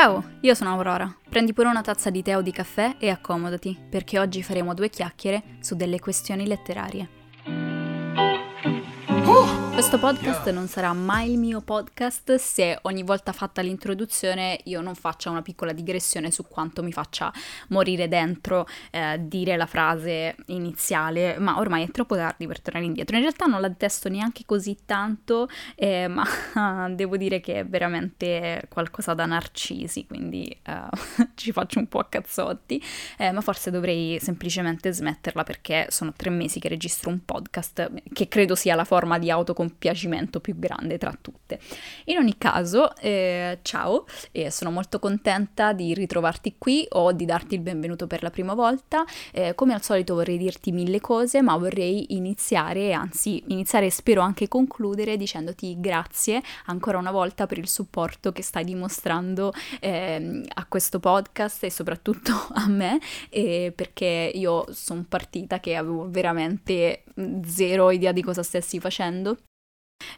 Ciao, io sono Aurora. Prendi pure una tazza di tè o di caffè e accomodati, perché oggi faremo due chiacchiere su delle questioni letterarie. Questo podcast non sarà mai il mio podcast. Se ogni volta fatta l'introduzione io non faccia una piccola digressione su quanto mi faccia morire dentro eh, dire la frase iniziale, ma ormai è troppo tardi per tornare indietro. In realtà non la detesto neanche così tanto, eh, ma devo dire che è veramente qualcosa da narcisi, quindi eh, ci faccio un po' a cazzotti, eh, ma forse dovrei semplicemente smetterla perché sono tre mesi che registro un podcast che credo sia la forma di autoconfidenza compiacimento più grande tra tutte. In ogni caso, eh, ciao, e sono molto contenta di ritrovarti qui o di darti il benvenuto per la prima volta. Eh, come al solito vorrei dirti mille cose, ma vorrei iniziare, anzi iniziare e spero anche concludere dicendoti grazie ancora una volta per il supporto che stai dimostrando eh, a questo podcast e soprattutto a me, perché io sono partita che avevo veramente zero idea di cosa stessi facendo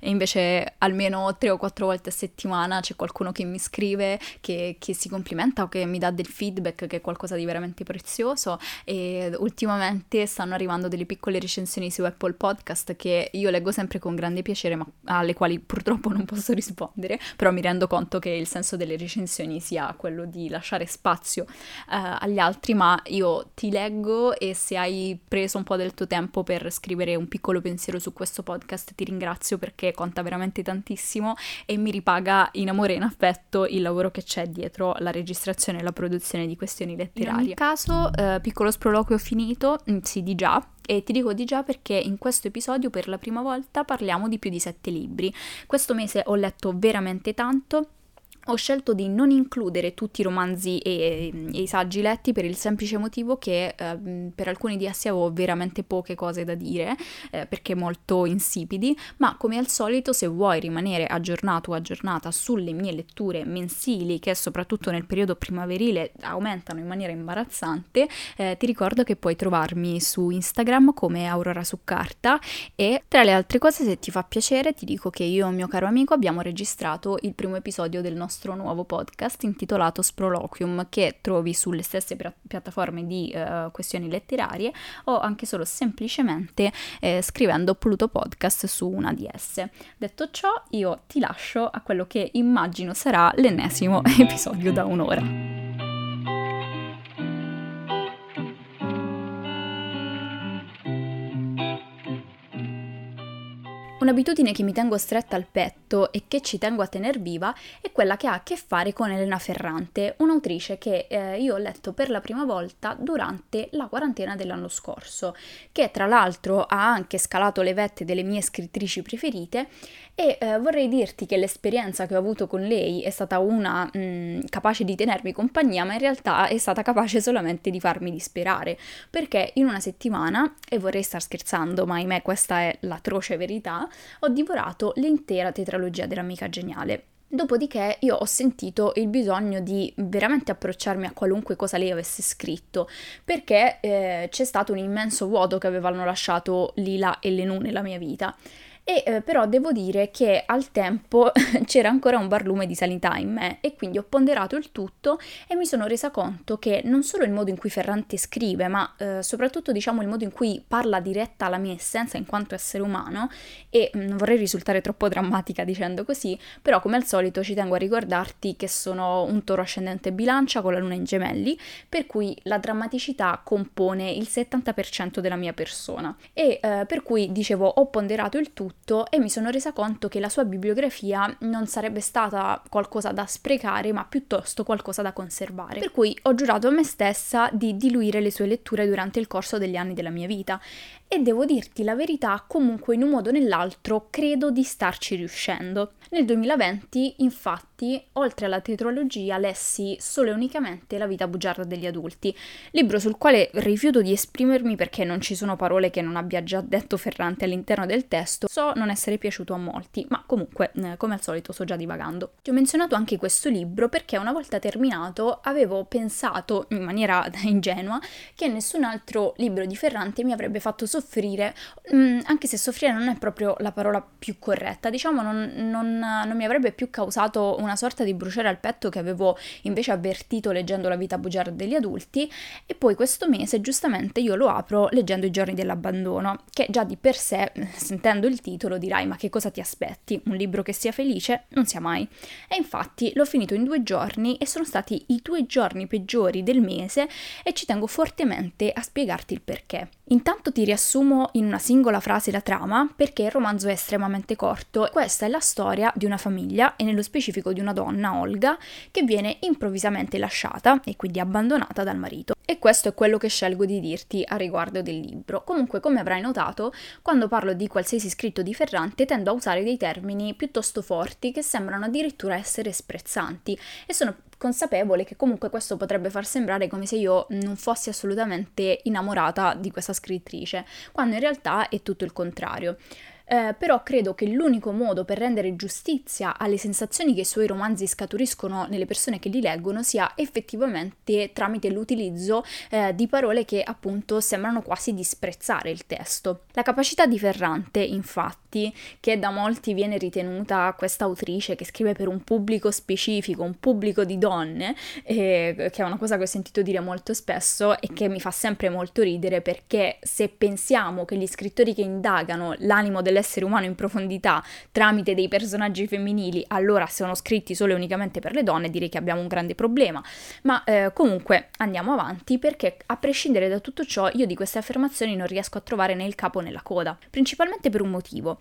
e invece almeno tre o quattro volte a settimana c'è qualcuno che mi scrive, che, che, si complimenta o che mi dà del feedback, che è qualcosa di veramente prezioso. E ultimamente stanno arrivando delle piccole recensioni su Apple Podcast che io leggo sempre con grande piacere ma alle quali purtroppo non posso rispondere, però mi rendo conto che il senso delle recensioni sia quello di lasciare spazio uh, agli altri, ma io ti leggo e se hai preso un po' del tuo tempo per scrivere un piccolo pensiero su questo podcast ti ringrazio perché perché conta veramente tantissimo e mi ripaga in amore e in affetto il lavoro che c'è dietro la registrazione e la produzione di questioni letterarie. In ogni caso, eh, piccolo sproloquio finito, mm, sì di già, e ti dico di già perché in questo episodio per la prima volta parliamo di più di sette libri. Questo mese ho letto veramente tanto ho scelto di non includere tutti i romanzi e, e, i saggi letti per il semplice motivo che eh, per alcuni di essi avevo veramente poche cose da dire, eh, perché molto insipidi, ma come al solito se vuoi rimanere aggiornato o aggiornata sulle mie letture mensili, che soprattutto nel periodo primaverile aumentano in maniera imbarazzante, eh, ti ricordo che puoi trovarmi su Instagram come Aurora su carta e tra le altre cose se ti fa piacere ti dico che io e un mio caro amico abbiamo registrato il primo episodio del nostro nostro nuovo podcast intitolato Sproloquium che trovi sulle stesse pi- piattaforme di uh, questioni letterarie o anche solo semplicemente eh, scrivendo Pluto Podcast su una di esse. Detto ciò, io ti lascio a quello che immagino sarà l'ennesimo episodio da un'ora. Un'abitudine che mi tengo stretta al petto e che ci tengo a tener viva è quella che ha a che fare con Elena Ferrante, un'autrice che eh, io ho letto per la prima volta durante la quarantena dell'anno scorso, che tra l'altro ha anche scalato le vette delle mie scrittrici preferite e eh, vorrei dirti che l'esperienza che ho avuto con lei è stata una mh, mm, capace di tenermi compagnia, ma in realtà è stata capace solamente di farmi disperare, perché in una settimana, e vorrei star scherzando, ma ahimè questa è l'atroce verità, ho divorato l'intera tetralogia dell'amica geniale. Dopodiché io ho sentito il bisogno di veramente approcciarmi a qualunque cosa lei avesse scritto, perché eh, c'è stato un immenso vuoto che avevano lasciato Lila e Lenù nella mia vita e eh, però devo dire che al tempo c'era ancora un barlume di sanità in me e quindi ho ponderato il tutto e mi sono resa conto che non solo il modo in cui Ferrante scrive, ma eh, soprattutto diciamo il modo in cui parla diretta alla mia essenza in quanto essere umano e mm, non vorrei risultare troppo drammatica dicendo così, però come al solito ci tengo a ricordarti che sono un toro ascendente bilancia con la luna in gemelli, per cui la drammaticità compone il 70% della mia persona. E eh, per cui dicevo ho ponderato il tutto tutto e mi sono resa conto che la sua bibliografia non sarebbe stata qualcosa da sprecare, ma piuttosto qualcosa da conservare. Per cui ho giurato a me stessa di diluire le sue letture durante il corso degli anni della mia vita e devo dirti la verità, comunque in un modo o nell'altro credo di starci riuscendo. Nel 2020, infatti, oltre alla tetralogia, lessi solo e unicamente La vita bugiarda degli adulti, libro sul quale rifiuto di esprimermi perché non ci sono parole che non abbia già detto Ferrante all'interno del testo. So non essere piaciuto a molti, ma comunque, eh, come al solito, sto già divagando. Ti ho menzionato anche questo libro perché una volta terminato avevo pensato, in maniera ingenua, che nessun altro libro di Ferrante mi avrebbe fatto soffrire soffrire, mm, anche se soffrire non è proprio la parola più corretta, diciamo non, non, non, mi avrebbe più causato una sorta di bruciare al petto che avevo invece avvertito leggendo La vita bugiarda degli adulti e poi questo mese giustamente io lo apro leggendo I giorni dell'abbandono, che già di per sé, sentendo il titolo, dirai ma che cosa ti aspetti? Un libro che sia felice? Non sia mai. E infatti l'ho finito in due giorni e sono stati i due giorni peggiori del mese e ci tengo fortemente a spiegarti il perché. Intanto ti riassumo in una singola frase la trama perché il romanzo è estremamente corto. Questa è la storia di una famiglia e nello specifico di una donna, Olga, che viene improvvisamente lasciata e quindi abbandonata dal marito. E questo è quello che scelgo di dirti a riguardo del libro. Comunque, come avrai notato, quando parlo di qualsiasi scritto di Ferrante tendo a usare dei termini piuttosto forti che sembrano addirittura essere sprezzanti e sono consapevole che comunque questo potrebbe far sembrare come se io non fossi assolutamente innamorata di questa scrittrice, quando in realtà è tutto il contrario. Eh, però credo che l'unico modo per rendere giustizia alle sensazioni che i suoi romanzi scaturiscono nelle persone che li leggono sia effettivamente tramite l'utilizzo eh, di parole che appunto sembrano quasi disprezzare il testo. La capacità di Ferrante, infatti, che da molti viene ritenuta questa autrice che scrive per un pubblico specifico, un pubblico di donne, eh, che è una cosa che ho sentito dire molto spesso e che mi fa sempre molto ridere perché se pensiamo che gli scrittori che indagano l'animo delle l'essere umano in profondità tramite dei personaggi femminili, allora sono scritti solo e unicamente per le donne, direi che abbiamo un grande problema. Ma eh, comunque andiamo avanti perché a prescindere da tutto ciò io di queste affermazioni non riesco a trovare né il capo né la coda, principalmente per un motivo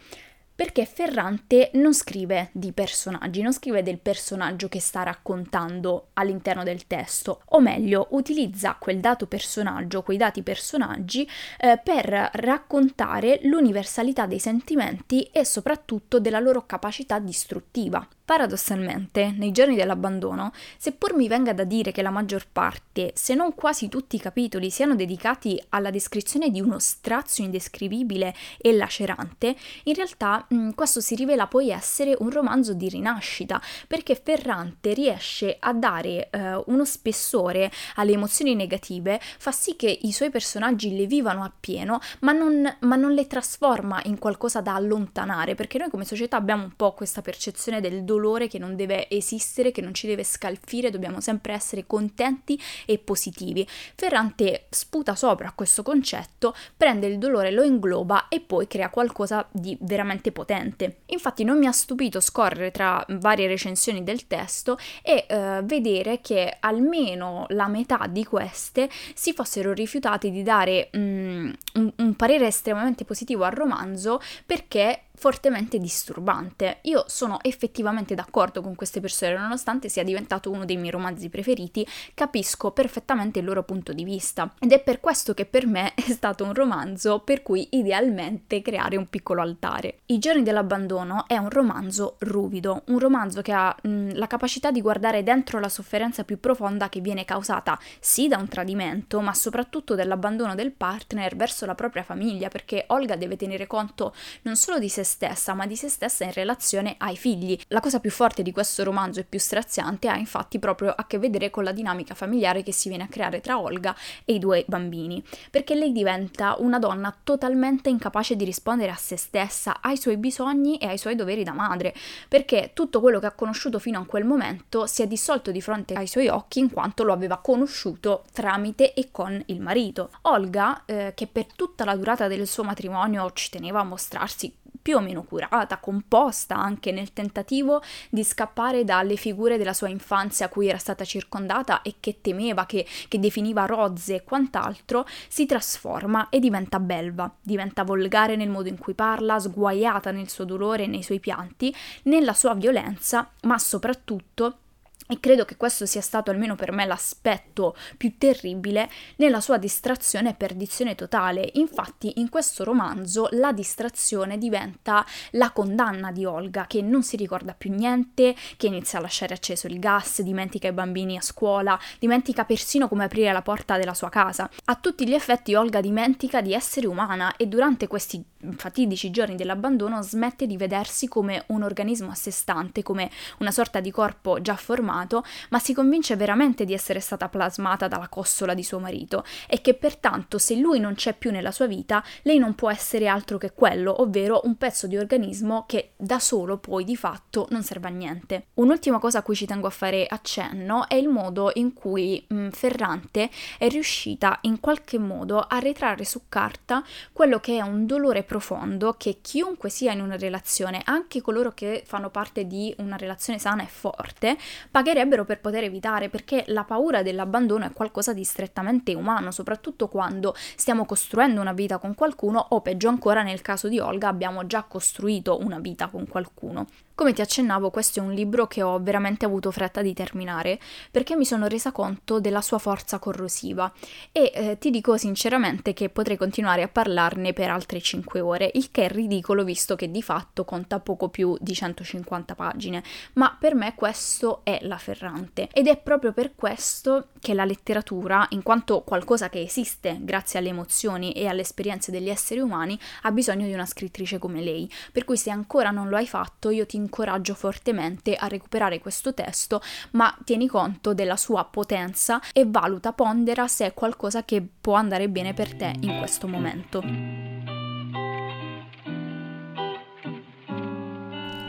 perché Ferrante non scrive di personaggi, non scrive del personaggio che sta raccontando all'interno del testo, o meglio, utilizza quel dato personaggio, quei dati personaggi, eh, per raccontare l'universalità dei sentimenti e soprattutto della loro capacità distruttiva. Paradossalmente, nei giorni dell'abbandono, seppur mi venga da dire che la maggior parte, se non quasi tutti i capitoli, siano dedicati alla descrizione di uno strazio indescrivibile e lacerante, in realtà mh, mm, questo si rivela poi essere un romanzo di rinascita, perché Ferrante riesce a dare eh, uno spessore alle emozioni negative, fa sì che i suoi personaggi le vivano appieno, ma non, ma non le trasforma in qualcosa da allontanare, perché noi come società abbiamo un po' questa percezione del dolore dolore che non deve esistere, che non ci deve scalfire, dobbiamo sempre essere contenti e positivi. Ferrante sputa sopra questo concetto, prende il dolore, lo ingloba e poi crea qualcosa di veramente potente. Infatti non mi ha stupito scorrere tra varie recensioni del testo e eh, vedere che almeno la metà di queste si fossero rifiutate di dare mm, un, un parere estremamente positivo al romanzo perché fortemente disturbante. Io sono effettivamente d'accordo con queste persone, nonostante sia diventato uno dei miei romanzi preferiti, capisco perfettamente il loro punto di vista. Ed è per questo che per me è stato un romanzo per cui idealmente creare un piccolo altare. I giorni dell'abbandono è un romanzo ruvido, un romanzo che ha mh, la capacità di guardare dentro la sofferenza più profonda che viene causata sì da un tradimento, ma soprattutto dall'abbandono del partner verso la propria famiglia, perché Olga deve tenere conto non solo di se stessa, ma di se stessa in relazione ai figli. La cosa più forte di questo romanzo e più straziante ha infatti proprio a che vedere con la dinamica familiare che si viene a creare tra Olga e i due bambini, perché lei diventa una donna totalmente incapace di rispondere a se stessa, ai suoi bisogni e ai suoi doveri da madre, perché tutto quello che ha conosciuto fino a quel momento si è dissolto di fronte ai suoi occhi in quanto lo aveva conosciuto tramite e con il marito. Olga, eh, che per tutta la durata del suo matrimonio ci teneva a mostrarsi più o meno curata, composta anche nel tentativo di scappare dalle figure della sua infanzia a cui era stata circondata e che temeva, che, che definiva rozze e quant'altro, si trasforma e diventa belva, diventa volgare nel modo in cui parla, sguaiata nel suo dolore e nei suoi pianti, nella sua violenza, ma soprattutto e credo che questo sia stato almeno per me l'aspetto più terribile nella sua distrazione e perdizione totale. Infatti in questo romanzo la distrazione diventa la condanna di Olga che non si ricorda più niente, che inizia a lasciare acceso il gas, dimentica i bambini a scuola, dimentica persino come aprire la porta della sua casa. A tutti gli effetti Olga dimentica di essere umana e durante questi fatidici giorni dell'abbandono smette di vedersi come un organismo a sé stante, come una sorta di corpo già formato amato, ma si convince veramente di essere stata plasmata dalla costola di suo marito e che pertanto se lui non c'è più nella sua vita, lei non può essere altro che quello, ovvero un pezzo di organismo che da solo poi di fatto non serve a niente. Un'ultima cosa a cui ci tengo a fare accenno è il modo in cui mh, mm, Ferrante è riuscita in qualche modo a ritrarre su carta quello che è un dolore profondo che chiunque sia in una relazione, anche coloro che fanno parte di una relazione sana e forte, pagherebbero per poter evitare, perché la paura dell'abbandono è qualcosa di strettamente umano, soprattutto quando stiamo costruendo una vita con qualcuno o peggio ancora nel caso di Olga abbiamo già costruito una vita con qualcuno. Come ti accennavo, questo è un libro che ho veramente avuto fretta di terminare perché mi sono resa conto della sua forza corrosiva. E eh, ti dico sinceramente che potrei continuare a parlarne per altre 5 ore, il che è ridicolo visto che di fatto conta poco più di 150 pagine, ma per me questo è la Ferrante. Ed è proprio per questo che la letteratura, in quanto qualcosa che esiste grazie alle emozioni e alle esperienze degli esseri umani, ha bisogno di una scrittrice come lei. Per cui se ancora non lo hai fatto, io ti incoraggio fortemente a recuperare questo testo, ma tieni conto della sua potenza e valuta, pondera se è qualcosa che può andare bene per te in questo momento.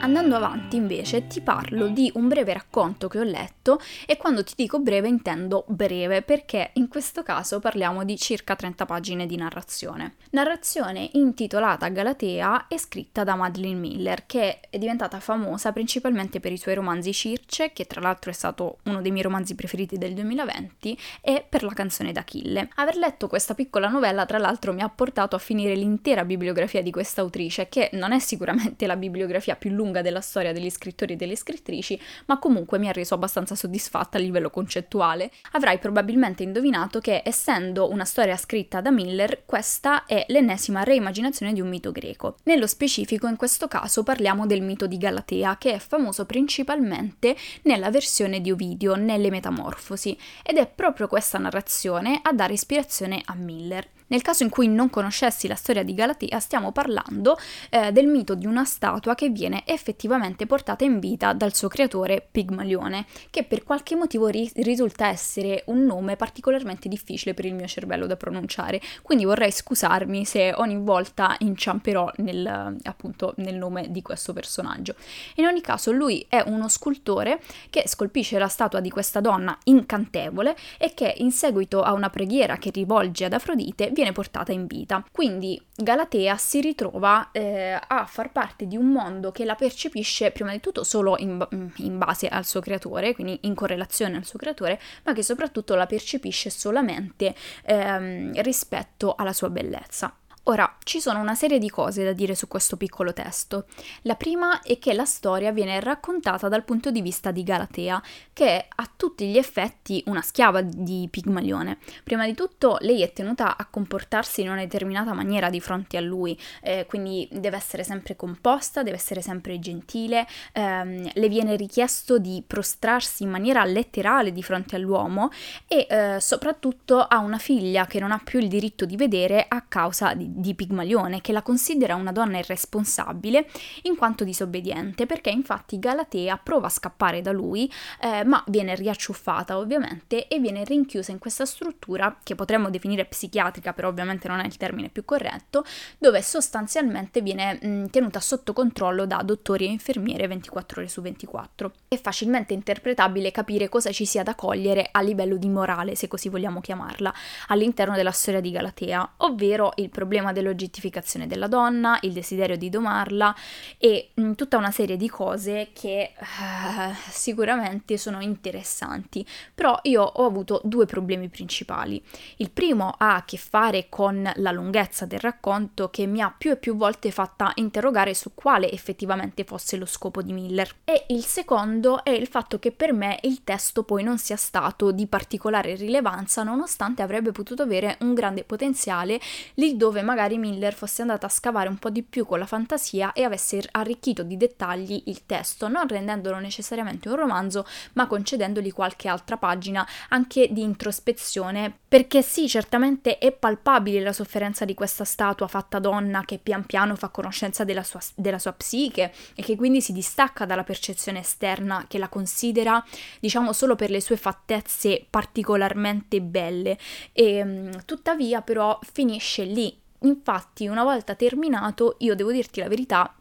Andando avanti invece ti parlo di un breve racconto che ho letto e quando ti dico breve intendo breve perché in questo caso parliamo di circa 30 pagine di narrazione. Narrazione intitolata Galatea e scritta da Madeline Miller che è diventata famosa principalmente per i suoi romanzi Circe che tra l'altro è stato uno dei miei romanzi preferiti del 2020 e per la canzone d'Achille. Aver letto questa piccola novella tra l'altro mi ha portato a finire l'intera bibliografia di questa autrice che non è sicuramente la bibliografia più lunga lunga della storia degli scrittori e delle scrittrici, ma comunque mi ha reso abbastanza soddisfatta a livello concettuale. Avrai probabilmente indovinato che, essendo una storia scritta da Miller, questa è l'ennesima reimmaginazione di un mito greco. Nello specifico, in questo caso, parliamo del mito di Galatea, che è famoso principalmente nella versione di Ovidio, nelle Metamorfosi, ed è proprio questa narrazione a dare ispirazione a Miller. Nel caso in cui non conoscessi la storia di Galatea, stiamo parlando eh, del mito di una statua che viene effettivamente portata in vita dal suo creatore Pigmalione, che per qualche motivo ri- risulta essere un nome particolarmente difficile per il mio cervello da pronunciare, quindi vorrei scusarmi se ogni volta inciamperò nel, appunto, nel nome di questo personaggio. In ogni caso, lui è uno scultore che scolpisce la statua di questa donna incantevole e che in seguito a una preghiera che rivolge ad Afrodite viene portata in vita. Quindi Galatea si ritrova eh, a far parte di un mondo che la percepisce prima di tutto solo in, in, base al suo creatore, quindi in correlazione al suo creatore, ma che soprattutto la percepisce solamente ehm, rispetto alla sua bellezza. Ora, ci sono una serie di cose da dire su questo piccolo testo. La prima è che la storia viene raccontata dal punto di vista di Galatea, che è a tutti gli effetti una schiava di Pigmalione. Prima di tutto, lei è tenuta a comportarsi in una determinata maniera di fronte a lui, eh, quindi deve essere sempre composta, deve essere sempre gentile, ehm, le viene richiesto di prostrarsi in maniera letterale di fronte all'uomo e eh, soprattutto ha una figlia che non ha più il diritto di vedere a causa di di Pigmalione, che la considera una donna irresponsabile in quanto disobbediente, perché infatti Galatea prova a scappare da lui, eh, ma viene riacciuffata ovviamente e viene rinchiusa in questa struttura che potremmo definire psichiatrica, però ovviamente non è il termine più corretto, dove sostanzialmente viene mh, tenuta sotto controllo da dottori e infermiere 24 ore su 24. È facilmente interpretabile capire cosa ci sia da cogliere a livello di morale, se così vogliamo chiamarla, all'interno della storia di Galatea, ovvero il problema problema dell'oggettificazione della donna, il desiderio di domarla e mh, mm, tutta una serie di cose che uh, sicuramente sono interessanti. Però io ho avuto due problemi principali. Il primo ha a che fare con la lunghezza del racconto che mi ha più e più volte fatta interrogare su quale effettivamente fosse lo scopo di Miller. E il secondo è il fatto che per me il testo poi non sia stato di particolare rilevanza nonostante avrebbe potuto avere un grande potenziale lì dove magari Miller fosse andata a scavare un po' di più con la fantasia e avesse arricchito di dettagli il testo, non rendendolo necessariamente un romanzo, ma concedendogli qualche altra pagina anche di introspezione, perché sì, certamente è palpabile la sofferenza di questa statua fatta donna che pian piano fa conoscenza della sua, della sua psiche e che quindi si distacca dalla percezione esterna che la considera, diciamo, solo per le sue fattezze particolarmente belle. E ehm, tuttavia, però, finisce lì. Infatti, una volta terminato, io devo dirti la verità,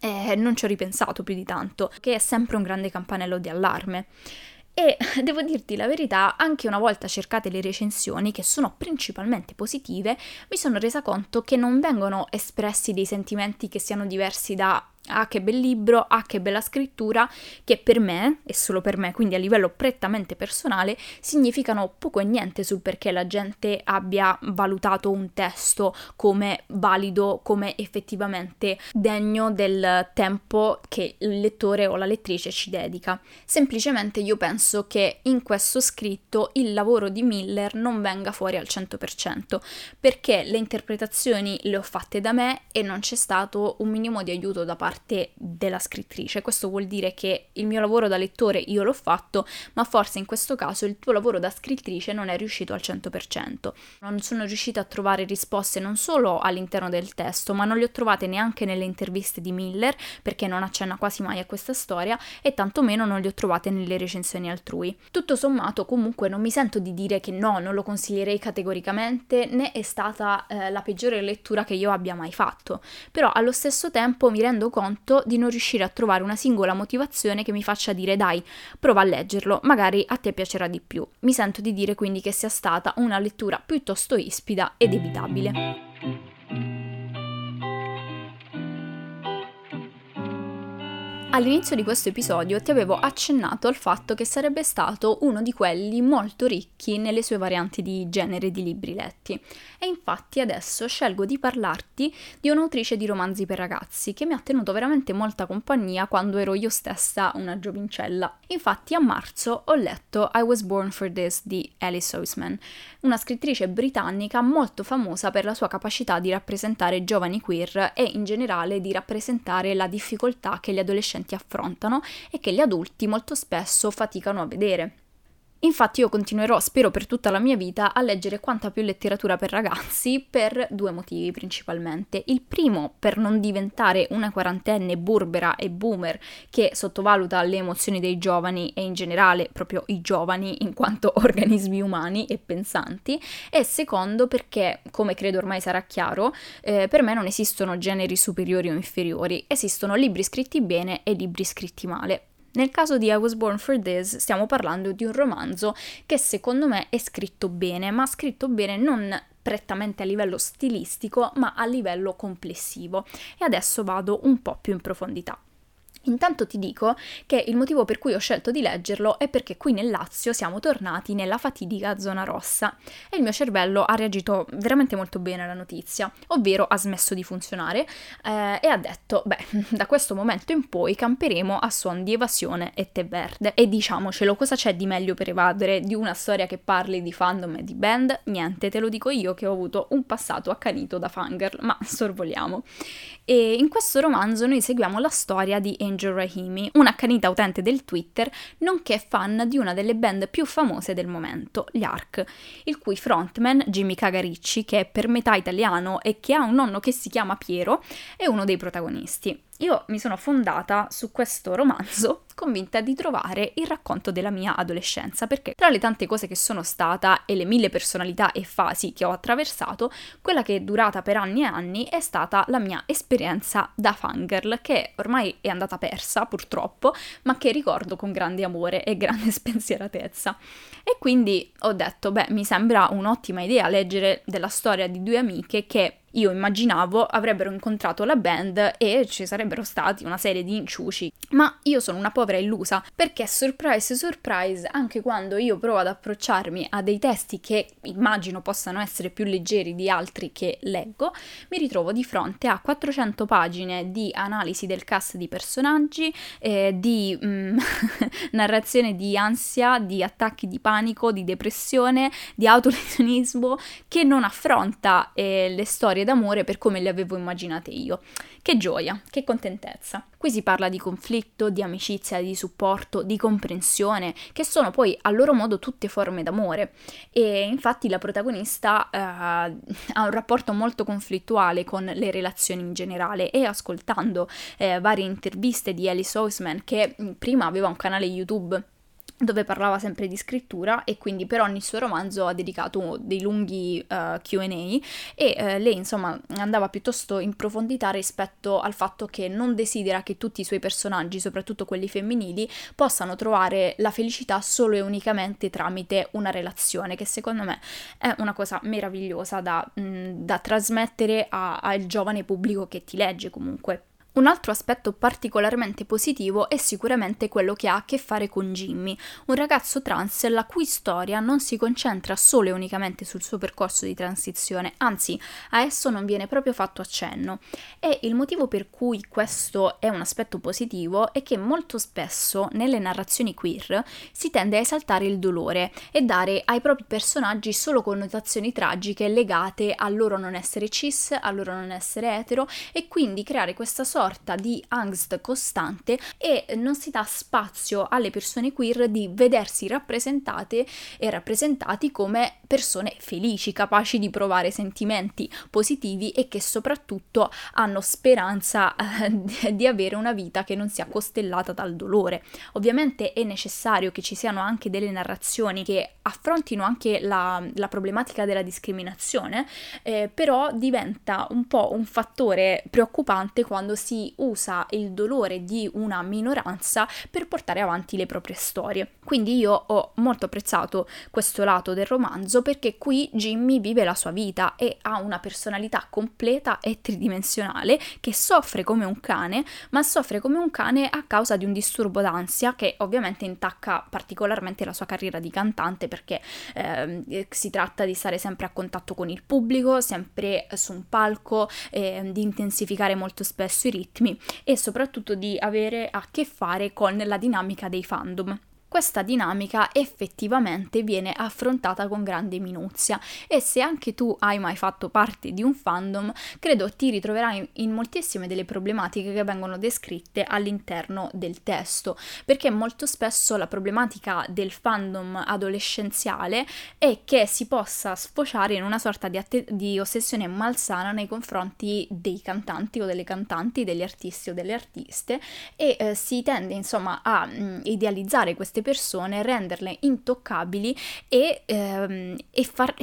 eh, non ci ho ripensato più di tanto, che è sempre un grande campanello di allarme. E devo dirti la verità, anche una volta cercate le recensioni, che sono principalmente positive, mi sono resa conto che non vengono espressi dei sentimenti che siano diversi da Ah, che bel libro, ah, che bella scrittura, che per me, e solo per me, quindi a livello prettamente personale, significano poco e niente sul perché la gente abbia valutato un testo come valido, come effettivamente degno del tempo che il lettore o la lettrice ci dedica. Semplicemente io penso che in questo scritto il lavoro di Miller non venga fuori al 100%, perché le interpretazioni le ho fatte da me e non c'è stato un minimo di aiuto da parte parte della scrittrice. Questo vuol dire che il mio lavoro da lettore io l'ho fatto, ma forse in questo caso il tuo lavoro da scrittrice non è riuscito al 100%. Non sono riuscita a trovare risposte non solo all'interno del testo, ma non le ho trovate neanche nelle interviste di Miller, perché non accenna quasi mai a questa storia, e tantomeno non le ho trovate nelle recensioni altrui. Tutto sommato, comunque, non mi sento di dire che no, non lo consiglierei categoricamente, né è stata eh, la peggiore lettura che io abbia mai fatto. Però allo stesso tempo mi rendo conto conto di non riuscire a trovare una singola motivazione che mi faccia dire dai, prova a leggerlo, magari a te piacerà di più. Mi sento di dire quindi che sia stata una lettura piuttosto ispida ed evitabile. All'inizio di questo episodio ti avevo accennato al fatto che sarebbe stato uno di quelli molto ricchi nelle sue varianti di genere di libri letti. E infatti adesso scelgo di parlarti di un'autrice di romanzi per ragazzi che mi ha tenuto veramente molta compagnia quando ero io stessa una giovincella. Infatti a marzo ho letto I Was Born for This di Alice Oisman, una scrittrice britannica molto famosa per la sua capacità di rappresentare giovani queer e in generale di rappresentare la difficoltà che gli adolescenti adolescenti affrontano e che gli adulti molto spesso faticano a vedere. Infatti io continuerò, spero per tutta la mia vita, a leggere quanta più letteratura per ragazzi per due motivi principalmente. Il primo, per non diventare una quarantenne burbera e boomer che sottovaluta le emozioni dei giovani e in generale proprio i giovani in quanto organismi umani e pensanti. E secondo, perché, come credo ormai sarà chiaro, eh, per me non esistono generi superiori o inferiori, esistono libri scritti bene e libri scritti male. Nel caso di I Was Born for This stiamo parlando di un romanzo che secondo me è scritto bene, ma scritto bene non prettamente a livello stilistico, ma a livello complessivo. E adesso vado un po' più in profondità. Intanto ti dico che il motivo per cui ho scelto di leggerlo è perché qui nel Lazio siamo tornati nella fatidica zona rossa e il mio cervello ha reagito veramente molto bene alla notizia, ovvero ha smesso di funzionare eh, e ha detto, beh, da questo momento in poi camperemo a suon di evasione e tè verde. E diciamocelo, cosa c'è di meglio per evadere di una storia che parli di fandom e di band? Niente, te lo dico io che ho avuto un passato accanito da fangirl, ma sorvoliamo. E in questo romanzo noi seguiamo la storia di Angel Rahimi, un'accanita utente del Twitter, nonché fan di una delle band più famose del momento, gli ARC, il cui frontman, Jimmy Cagaricci, che è per metà italiano e che ha un nonno che si chiama Piero, è uno dei protagonisti. Io mi sono fondata su questo romanzo convinta di trovare il racconto della mia adolescenza, perché tra le tante cose che sono stata e le mille personalità e fasi che ho attraversato, quella che è durata per anni e anni è stata la mia esperienza da fangirl, che ormai è andata persa purtroppo, ma che ricordo con grande amore e grande spensieratezza. E quindi ho detto, beh, mi sembra un'ottima idea leggere della storia di due amiche che io immaginavo avrebbero incontrato la band e ci sarebbero stati una serie di inciuci. Ma io sono una povera illusa, perché surprise surprise, anche quando io provo ad approcciarmi a dei testi che immagino possano essere più leggeri di altri che leggo, mi ritrovo di fronte a 400 pagine di analisi del cast di personaggi, eh, di mm, narrazione di ansia, di attacchi di panico, di depressione, di autolesionismo, che non affronta eh, le storie storie d'amore per come le avevo immaginate io. Che gioia, che contentezza. Qui si parla di conflitto, di amicizia, di supporto, di comprensione, che sono poi a loro modo tutte forme d'amore. E infatti la protagonista eh, ha un rapporto molto conflittuale con le relazioni in generale e ascoltando eh, varie interviste di Alice Oseman che prima aveva un canale YouTube dove parlava sempre di scrittura e quindi per ogni suo romanzo ha dedicato dei lunghi uh, eh, QA e uh, lei insomma andava piuttosto in profondità rispetto al fatto che non desidera che tutti i suoi personaggi, soprattutto quelli femminili, possano trovare la felicità solo e unicamente tramite una relazione, che secondo me è una cosa meravigliosa da, mh, mm, da trasmettere al giovane pubblico che ti legge comunque. Un altro aspetto particolarmente positivo è sicuramente quello che ha a che fare con Jimmy, un ragazzo trans la cui storia non si concentra solo e unicamente sul suo percorso di transizione, anzi a esso non viene proprio fatto accenno. E il motivo per cui questo è un aspetto positivo è che molto spesso nelle narrazioni queer si tende a esaltare il dolore e dare ai propri personaggi solo connotazioni tragiche legate al loro non essere cis, al loro non essere etero e quindi creare questa sorta sorta di angst costante e non si dà spazio alle persone queer di vedersi rappresentate e rappresentati come persone felici, capaci di provare sentimenti positivi e che soprattutto hanno speranza eh, di avere una vita che non sia costellata dal dolore. Ovviamente è necessario che ci siano anche delle narrazioni che affrontino anche la, la problematica della discriminazione, eh, però diventa un po' un fattore preoccupante quando si si usa il dolore di una minoranza per portare avanti le proprie storie. Quindi io ho molto apprezzato questo lato del romanzo perché qui Jimmy vive la sua vita e ha una personalità completa e tridimensionale che soffre come un cane, ma soffre come un cane a causa di un disturbo d'ansia che ovviamente intacca particolarmente la sua carriera di cantante perché eh, si tratta di stare sempre a contatto con il pubblico, sempre su un palco, eh, di intensificare molto spesso i ritmi ritmi e soprattutto di avere a che fare con la dinamica dei fandom questa dinamica effettivamente viene affrontata con grande minuzia. E se anche tu hai mai fatto parte di un fandom, credo ti ritroverai in moltissime delle problematiche che vengono descritte all'interno del testo, perché molto spesso la problematica del fandom adolescenziale è che si possa sfociare in una sorta di, att- di ossessione malsana nei confronti dei cantanti o delle cantanti, degli artisti o delle artiste e eh, si tende insomma a mh, mm, idealizzare queste queste persone, renderle intoccabili e, ehm, e, far,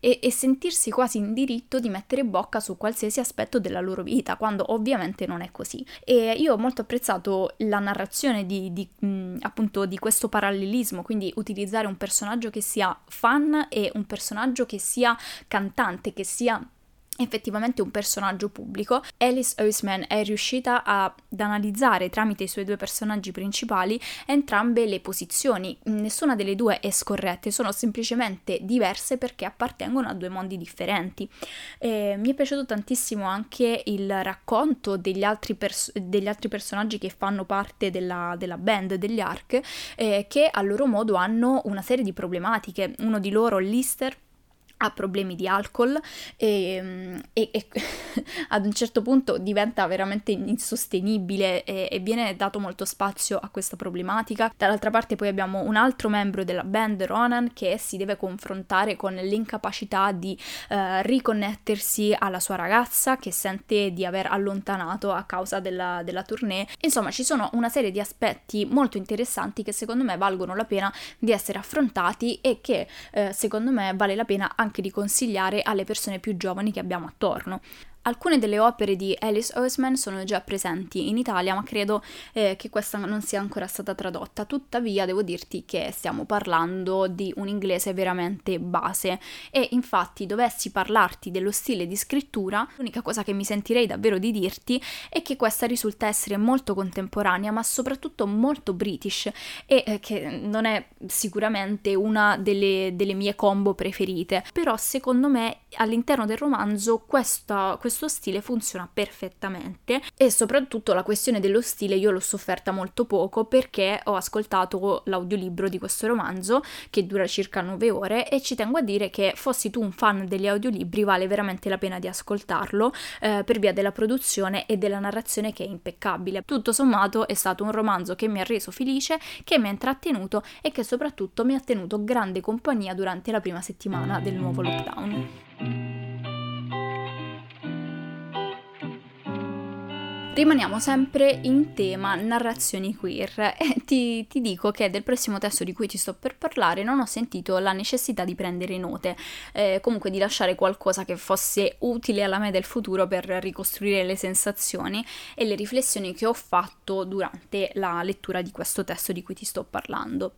e, e, sentirsi quasi in diritto di mettere bocca su qualsiasi aspetto della loro vita, quando ovviamente non è così. E io ho molto apprezzato la narrazione di, di, mh, appunto di questo parallelismo, quindi utilizzare un personaggio che sia fan e un personaggio che sia cantante, che sia effettivamente un personaggio pubblico. Alice Oseman è riuscita ad analizzare tramite i suoi due personaggi principali entrambe le posizioni. Nessuna delle due è scorretta, sono semplicemente diverse perché appartengono a due mondi differenti. E mi è piaciuto tantissimo anche il racconto degli altri, pers- degli altri personaggi che fanno parte della, della band degli Ark, eh, che a loro modo hanno una serie di problematiche. Uno di loro, Lister, ha problemi di alcol e, e, e ad un certo punto diventa veramente insostenibile e, e, viene dato molto spazio a questa problematica. Dall'altra parte poi abbiamo un altro membro della band, Ronan, che si deve confrontare con l'incapacità di eh, riconnettersi alla sua ragazza che sente di aver allontanato a causa della, della tournée. Insomma, ci sono una serie di aspetti molto interessanti che secondo me valgono la pena di essere affrontati e che eh, secondo me vale la pena anche anche di consigliare alle persone più giovani che abbiamo attorno. Alcune delle opere di Alice Oseman sono già presenti in Italia, ma credo eh, che questa non sia ancora stata tradotta. Tuttavia, devo dirti che stiamo parlando di un inglese veramente base e infatti dovessi parlarti dello stile di scrittura, l'unica cosa che mi sentirei davvero di dirti è che questa risulta essere molto contemporanea, ma soprattutto molto british e eh, che non è sicuramente una delle, delle, mie combo preferite. Però secondo me all'interno del romanzo questa, questo stile funziona perfettamente e soprattutto la questione dello stile io l'ho sofferta molto poco perché ho ascoltato l'audiolibro di questo romanzo che dura circa 9 ore e ci tengo a dire che fossi tu un fan degli audiolibri vale veramente la pena di ascoltarlo eh, per via della produzione e della narrazione che è impeccabile. Tutto sommato è stato un romanzo che mi ha reso felice, che mi ha intrattenuto e che soprattutto mi ha tenuto grande compagnia durante la prima settimana del nuovo lockdown. Rimaniamo sempre in tema narrazioni queer e ti, ti, dico che del prossimo testo di cui ti sto per parlare non ho sentito la necessità di prendere note, eh, comunque di lasciare qualcosa che fosse utile alla me del futuro per ricostruire le sensazioni e le riflessioni che ho fatto durante la lettura di questo testo di cui ti sto parlando.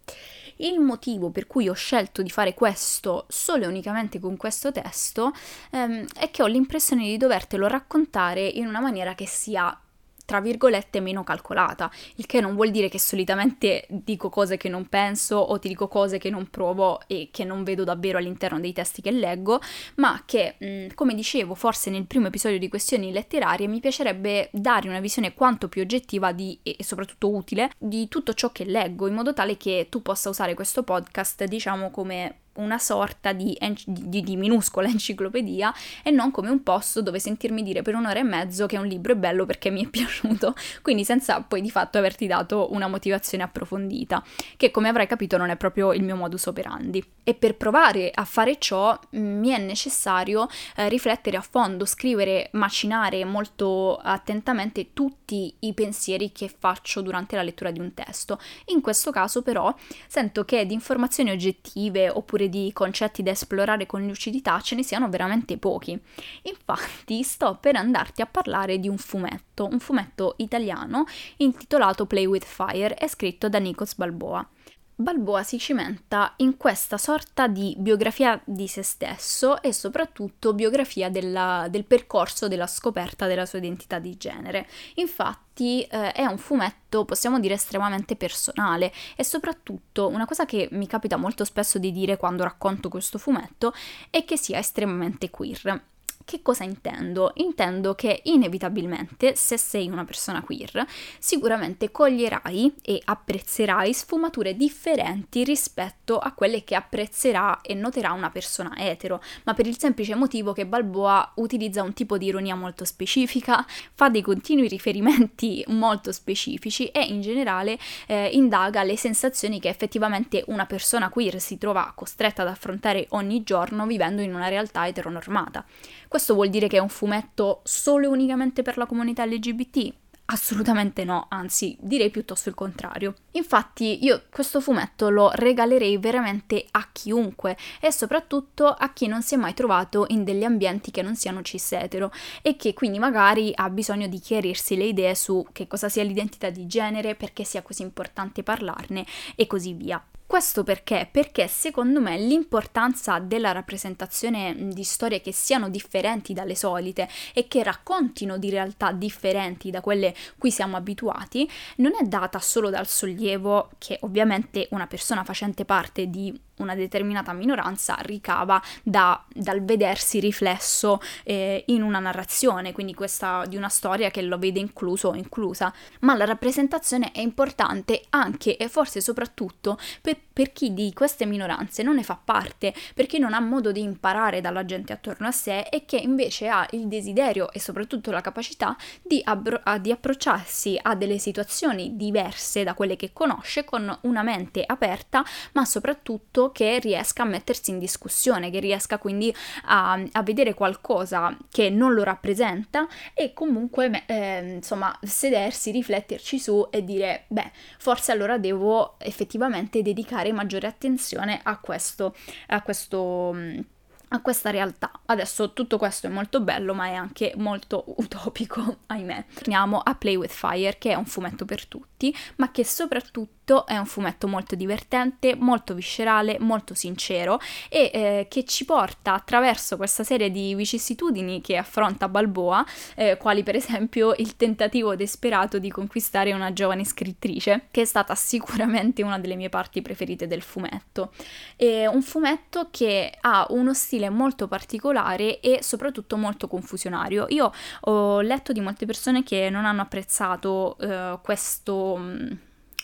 Il motivo per cui ho scelto di fare questo solo e unicamente con questo testo ehm, è che ho l'impressione di dovertelo raccontare in una maniera che sia tra virgolette meno calcolata, il che non vuol dire che solitamente dico cose che non penso o ti dico cose che non provo e che non vedo davvero all'interno dei testi che leggo, ma che, mh, come dicevo, forse nel primo episodio di questioni letterarie mi piacerebbe dare una visione quanto più oggettiva di, e soprattutto utile di tutto ciò che leggo, in modo tale che tu possa usare questo podcast, diciamo, come una sorta di, di, di, minuscola enciclopedia e non come un posto dove sentirmi dire per un'ora e mezzo che un libro è bello perché mi è piaciuto, quindi senza poi di fatto averti dato una motivazione approfondita, che come avrai capito non è proprio il mio modus operandi. E per provare a fare ciò mm, mi è necessario eh, riflettere a fondo, scrivere, macinare molto attentamente tutti i pensieri che faccio durante la lettura di un testo. In questo caso però sento che di informazioni oggettive oppure di concetti da esplorare con lucidità ce ne siano veramente pochi. Infatti sto per andarti a parlare di un fumetto, un fumetto italiano intitolato Play with Fire e scritto da Nikos Balboa. Balboa si cimenta in questa sorta di biografia di se stesso e soprattutto biografia della, del percorso della scoperta della sua identità di genere. Infatti eh, è un fumetto, possiamo dire, estremamente personale e soprattutto una cosa che mi capita molto spesso di dire quando racconto questo fumetto è che sia estremamente queer. Che cosa intendo? Intendo che inevitabilmente, se sei una persona queer, sicuramente coglierai e apprezzerai sfumature differenti rispetto a quelle che apprezzerà e noterà una persona etero, ma per il semplice motivo che Balboa utilizza un tipo di ironia molto specifica, fa dei continui riferimenti molto specifici e in generale eh, indaga le sensazioni che effettivamente una persona queer si trova costretta ad affrontare ogni giorno vivendo in una realtà eteronormata. Questo vuol dire che è un fumetto solo e unicamente per la comunità LGBT? Assolutamente no, anzi direi piuttosto il contrario. Infatti io questo fumetto lo regalerei veramente a chiunque e soprattutto a chi non si è mai trovato in degli ambienti che non siano cis etero e che quindi magari ha bisogno di chiarirsi le idee su che cosa sia l'identità di genere, perché sia così importante parlarne e così via. Questo perché? Perché secondo me l'importanza della rappresentazione di storie che siano differenti dalle solite e che raccontino di realtà differenti da quelle cui siamo abituati non è data solo dal sollievo che ovviamente una persona facente parte di una determinata minoranza ricava da, dal vedersi riflesso eh, in una narrazione, quindi questa di una storia che lo vede incluso o inclusa, ma la rappresentazione è importante anche e forse soprattutto per, per chi di queste minoranze non ne fa parte, perché non ha modo di imparare dalla gente attorno a sé e che invece ha il desiderio e soprattutto la capacità di, abbro- di approcciarsi a delle situazioni diverse da quelle che conosce con una mente aperta, ma soprattutto che riesca a mettersi in discussione, che riesca quindi a, a vedere qualcosa che non lo rappresenta e comunque eh, insomma sedersi, rifletterci su e dire beh forse allora devo effettivamente dedicare maggiore attenzione a questo, a questo a questa realtà. Adesso tutto questo è molto bello, ma è anche molto utopico, ahimè. Torniamo a Play with Fire, che è un fumetto per tutti, ma che soprattutto è un fumetto molto divertente, molto viscerale, molto sincero e eh, che ci porta attraverso questa serie di vicissitudini che affronta Balboa, eh, quali per esempio il tentativo desperato di conquistare una giovane scrittrice, che è stata sicuramente una delle mie parti preferite del fumetto. È un fumetto che ha uno stile stile molto particolare e soprattutto molto confusionario. Io ho letto di molte persone che non hanno apprezzato uh, questo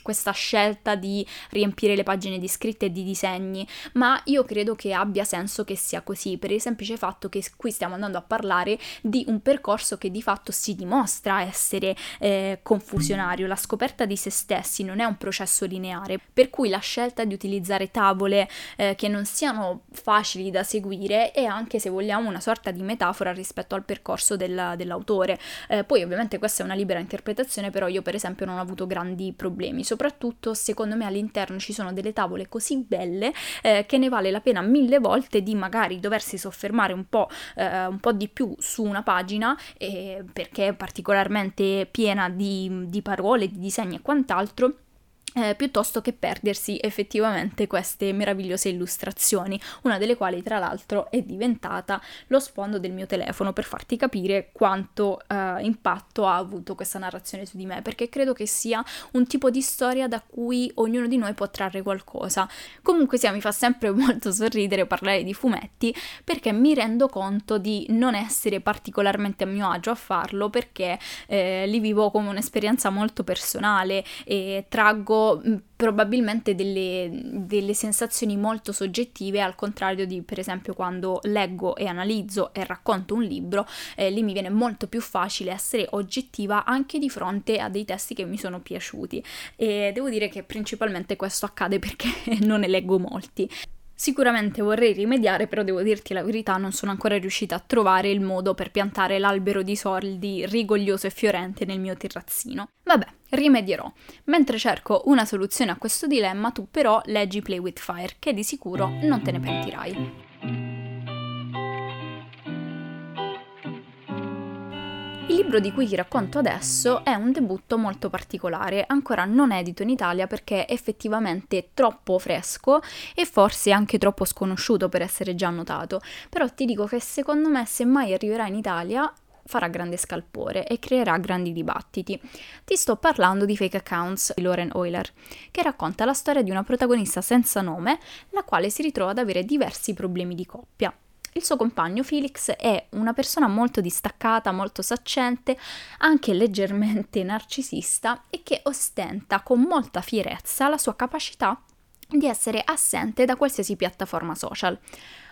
questa scelta di riempire le pagine di scritte e di disegni, ma io credo che abbia senso che sia così, per il semplice fatto che qui stiamo andando a parlare di un percorso che di fatto si dimostra essere eh, confusionario. La scoperta di se stessi non è un processo lineare, per cui la scelta di utilizzare tavole eh, che non siano facili da seguire è anche, se vogliamo, una sorta di metafora rispetto al percorso del, dell'autore. Eh, poi ovviamente questa è una libera interpretazione, però io per esempio non ho avuto grandi problemi soprattutto secondo me all'interno ci sono delle tavole così belle eh, che ne vale la pena mille volte di magari doversi soffermare un po', eh, un po di più su una pagina eh, perché è particolarmente piena di, di parole, di disegni e quant'altro eh, piuttosto che perdersi effettivamente queste meravigliose illustrazioni, una delle quali tra l'altro è diventata lo sfondo del mio telefono per farti capire quanto eh, impatto ha avuto questa narrazione su di me, perché credo che sia un tipo di storia da cui ognuno di noi può trarre qualcosa. Comunque sia, mi fa sempre molto sorridere parlare di fumetti perché mi rendo conto di non essere particolarmente a mio agio a farlo perché eh, li vivo come un'esperienza molto personale e traggo Mm, probabilmente delle, delle, sensazioni molto soggettive, al contrario di per esempio quando leggo e analizzo e racconto un libro, eh, lì mi viene molto più facile essere oggettiva anche di fronte a dei testi che mi sono piaciuti. E devo dire che principalmente questo accade perché non ne leggo molti. Sicuramente vorrei rimediare, però devo dirti la verità, non sono ancora riuscita a trovare il modo per piantare l'albero di soldi rigoglioso e fiorente nel mio terrazzino. Vabbè, rimedierò. Mentre cerco una soluzione a questo dilemma, tu però leggi Play with Fire, che di sicuro non te ne pentirai. Il libro di cui ti racconto adesso è un debutto molto particolare, ancora non edito in Italia perché è effettivamente troppo fresco e forse anche troppo sconosciuto per essere già notato, però ti dico che secondo me se mai arriverà in Italia farà grande scalpore e creerà grandi dibattiti. Ti sto parlando di Fake Accounts di Lauren Euler, che racconta la storia di una protagonista senza nome, la quale si ritrova ad avere diversi problemi di coppia. Il suo compagno Felix è una persona molto distaccata, molto saccente, anche leggermente narcisista e che ostenta con molta fierezza la sua capacità di essere assente da qualsiasi piattaforma social.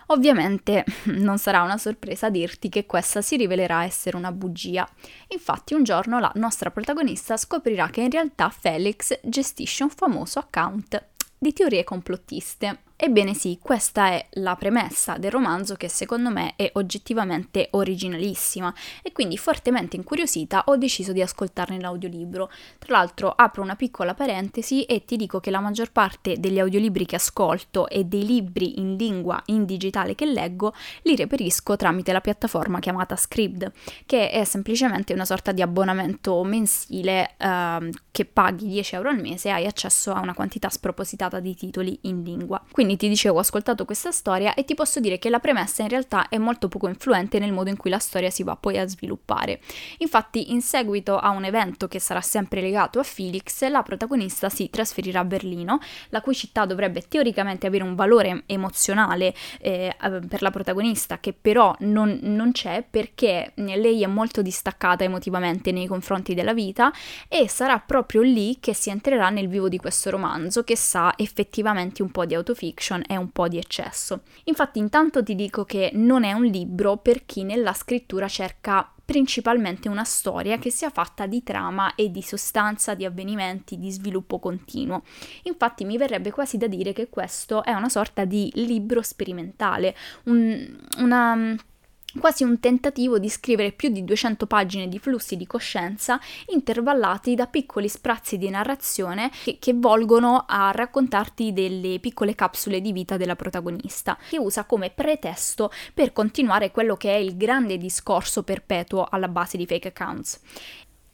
Ovviamente non sarà una sorpresa dirti che questa si rivelerà essere una bugia. Infatti un giorno la nostra protagonista scoprirà che in realtà Felix gestisce un famoso account di teorie complottiste. Ebbene sì, questa è la premessa del romanzo che secondo me è oggettivamente originalissima e quindi fortemente incuriosita ho deciso di ascoltarne l'audiolibro. Tra l'altro apro una piccola parentesi e ti dico che la maggior parte degli audiolibri che ascolto e dei libri in lingua in digitale che leggo li reperisco tramite la piattaforma chiamata Scribd, che è semplicemente una sorta di abbonamento mensile eh, che paghi 10 euro al mese e hai accesso a una quantità spropositata di titoli in lingua. Quindi quindi ti dicevo, ho ascoltato questa storia e ti posso dire che la premessa in realtà è molto poco influente nel modo in cui la storia si va poi a sviluppare. Infatti, in seguito a un evento che sarà sempre legato a Felix, la protagonista si trasferirà a Berlino, la cui città dovrebbe teoricamente avere un valore emozionale eh, per la protagonista, che però non, non c'è perché lei è molto distaccata emotivamente nei confronti della vita e sarà proprio lì che si entrerà nel vivo di questo romanzo che sa effettivamente un po' di autofiction fiction è un po' di eccesso. Infatti intanto ti dico che non è un libro per chi nella scrittura cerca principalmente una storia che sia fatta di trama e di sostanza, di avvenimenti, di sviluppo continuo. Infatti mi verrebbe quasi da dire che questo è una sorta di libro sperimentale, un, una quasi un tentativo di scrivere più di 200 pagine di flussi di coscienza intervallati da piccoli sprazzi di narrazione che, che, volgono a raccontarti delle piccole capsule di vita della protagonista, che usa come pretesto per continuare quello che è il grande discorso perpetuo alla base di fake accounts.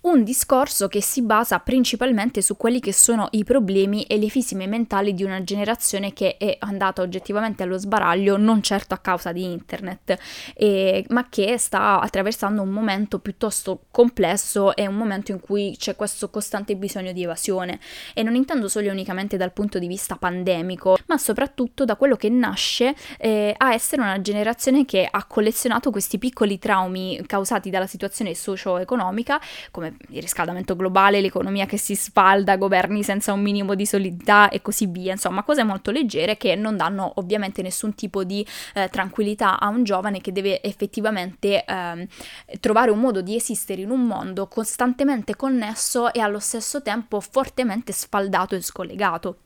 Un discorso che si basa principalmente su quelli che sono i problemi e le fisime mentali di una generazione che è andata oggettivamente allo sbaraglio non certo a causa di internet, eh, ma che sta attraversando un momento piuttosto complesso e un momento in cui c'è questo costante bisogno di evasione. E non intendo solo e unicamente dal punto di vista pandemico, ma soprattutto da quello che nasce eh, a essere una generazione che ha collezionato questi piccoli traumi causati dalla situazione socio-economica come il riscaldamento globale, l'economia che si spalda, governi senza un minimo di solidità e così via, insomma cose molto leggere che non danno ovviamente nessun tipo di eh, tranquillità a un giovane che deve effettivamente eh, trovare un modo di esistere in un mondo costantemente connesso e allo stesso tempo fortemente sfaldato e scollegato.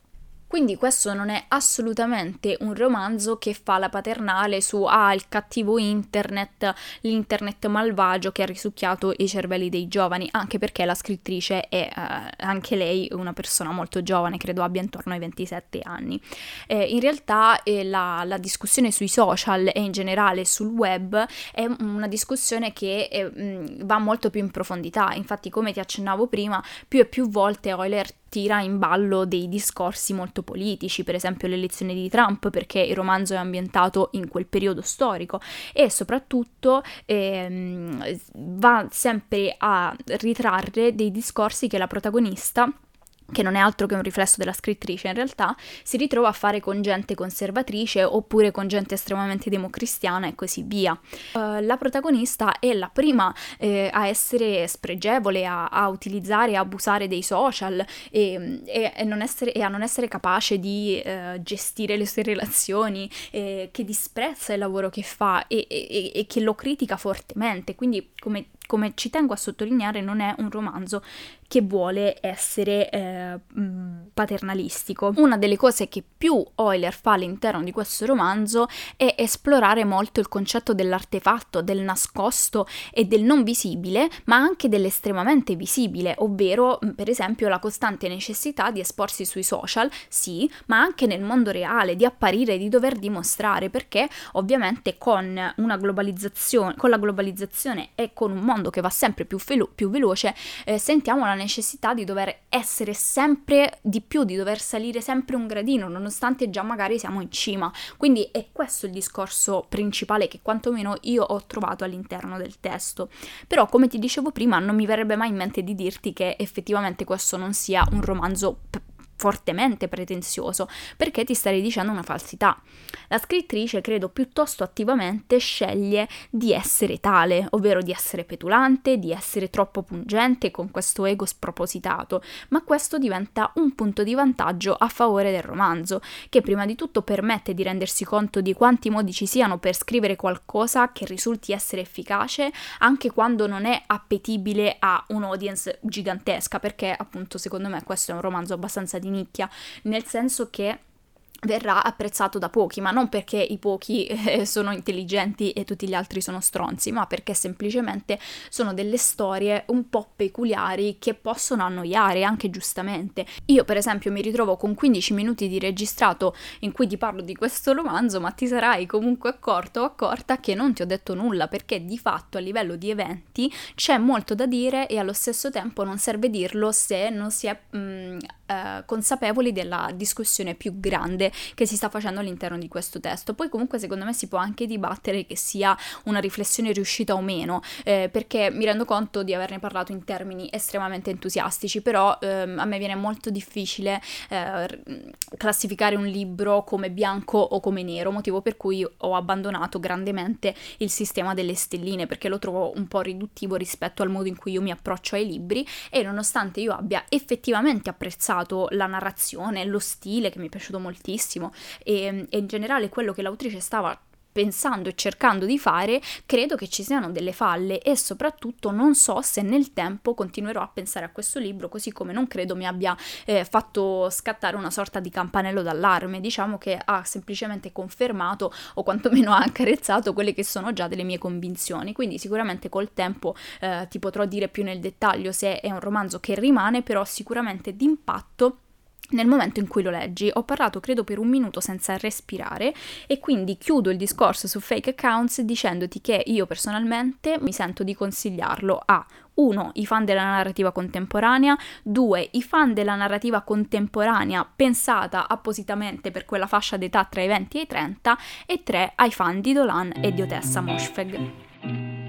Quindi questo non è assolutamente un romanzo che fa la paternale su ah, il cattivo internet, l'internet malvagio che ha risucchiato i cervelli dei giovani, anche perché la scrittrice è eh, anche lei una persona molto giovane, credo abbia intorno ai 27 anni. Eh, in realtà eh, la, la, discussione sui social e in generale sul web è una discussione che mm, va molto più in profondità, infatti come ti accennavo prima, più e più volte Euler tira in ballo dei discorsi molto politici, per esempio l'elezione di Trump, perché il romanzo è ambientato in quel periodo storico. E soprattutto ehm, va sempre a ritrarre dei discorsi che la protagonista che non è altro che un riflesso della scrittrice in realtà, si ritrova a fare con gente conservatrice oppure con gente estremamente democristiana e così via. Uh, la protagonista è la prima eh, a essere spregevole, a, a utilizzare e abusare dei social e, e, e, non essere, e, a non essere capace di uh, gestire le sue relazioni, eh, che disprezza il lavoro che fa e, che lo critica fortemente. Quindi, come come ci tengo a sottolineare, non è un romanzo che vuole essere eh, paternalistico. Una delle cose che più Euler fa all'interno di questo romanzo è esplorare molto il concetto dell'artefatto, del nascosto e del non visibile, ma anche dell'estremamente visibile, ovvero per esempio la costante necessità di esporsi sui social, sì, ma anche nel mondo reale, di apparire, di dover dimostrare, perché ovviamente con con la globalizzazione e con un mondo che va sempre più, velo- più veloce, eh, sentiamo la necessità di dover essere sempre di più, di dover salire sempre un gradino, nonostante già magari siamo in cima. Quindi è questo il discorso principale che quantomeno io ho trovato all'interno del testo. Però, come ti dicevo prima, non mi verrebbe mai in mente di dirti che effettivamente questo non sia un romanzo p- fortemente pretenzioso, perché ti starei dicendo una falsità. La scrittrice, credo, piuttosto attivamente sceglie di essere tale, ovvero di essere petulante, di essere troppo pungente con questo ego spropositato, ma questo diventa un punto di vantaggio a favore del romanzo, che prima di tutto permette di rendersi conto di quanti modi ci siano per scrivere qualcosa che risulti essere efficace, anche quando non è appetibile a un'audience gigantesca, perché appunto secondo me questo è un romanzo abbastanza di nicchia, nel senso che verrà apprezzato da pochi, ma non perché i pochi eh, sono intelligenti e tutti gli altri sono stronzi, ma perché semplicemente sono delle storie un po' peculiari che possono annoiare anche giustamente. Io per esempio mi ritrovo con 15 minuti di registrato in cui ti parlo di questo romanzo, ma ti sarai comunque accorto o accorta che non ti ho detto nulla perché di fatto a livello di eventi c'è molto da dire e allo stesso tempo non serve dirlo se non si è mh, mm, eh, consapevoli della discussione più grande che si sta facendo all'interno di questo testo. Poi comunque secondo me si può anche dibattere che sia una riflessione riuscita o meno, eh, perché mi rendo conto di averne parlato in termini estremamente entusiastici, però ehm, a me viene molto difficile eh, classificare un libro come bianco o come nero, motivo per cui ho abbandonato grandemente il sistema delle stelline, perché lo trovo un po' riduttivo rispetto al modo in cui io mi approccio ai libri e nonostante io abbia effettivamente apprezzato la narrazione, lo stile che mi è piaciuto moltissimo, benissimo. E, e in generale quello che l'autrice stava pensando e cercando di fare, credo che ci siano delle falle e soprattutto non so se nel tempo continuerò a pensare a questo libro, così come non credo mi abbia eh, fatto scattare una sorta di campanello d'allarme, diciamo che ha semplicemente confermato o quantomeno ha accarezzato quelle che sono già delle mie convinzioni, quindi sicuramente col tempo eh, ti potrò dire più nel dettaglio se è un romanzo che rimane, però sicuramente d'impatto nel momento in cui lo leggi. Ho parlato credo per un minuto senza respirare e quindi chiudo il discorso su fake accounts dicendoti che io personalmente mi sento di consigliarlo a 1. I fan della narrativa contemporanea, 2. I fan della narrativa contemporanea pensata appositamente per quella fascia d'età tra i 20 e i 30 e 3. Ai fan di Dolan e di Odessa Moshfegh.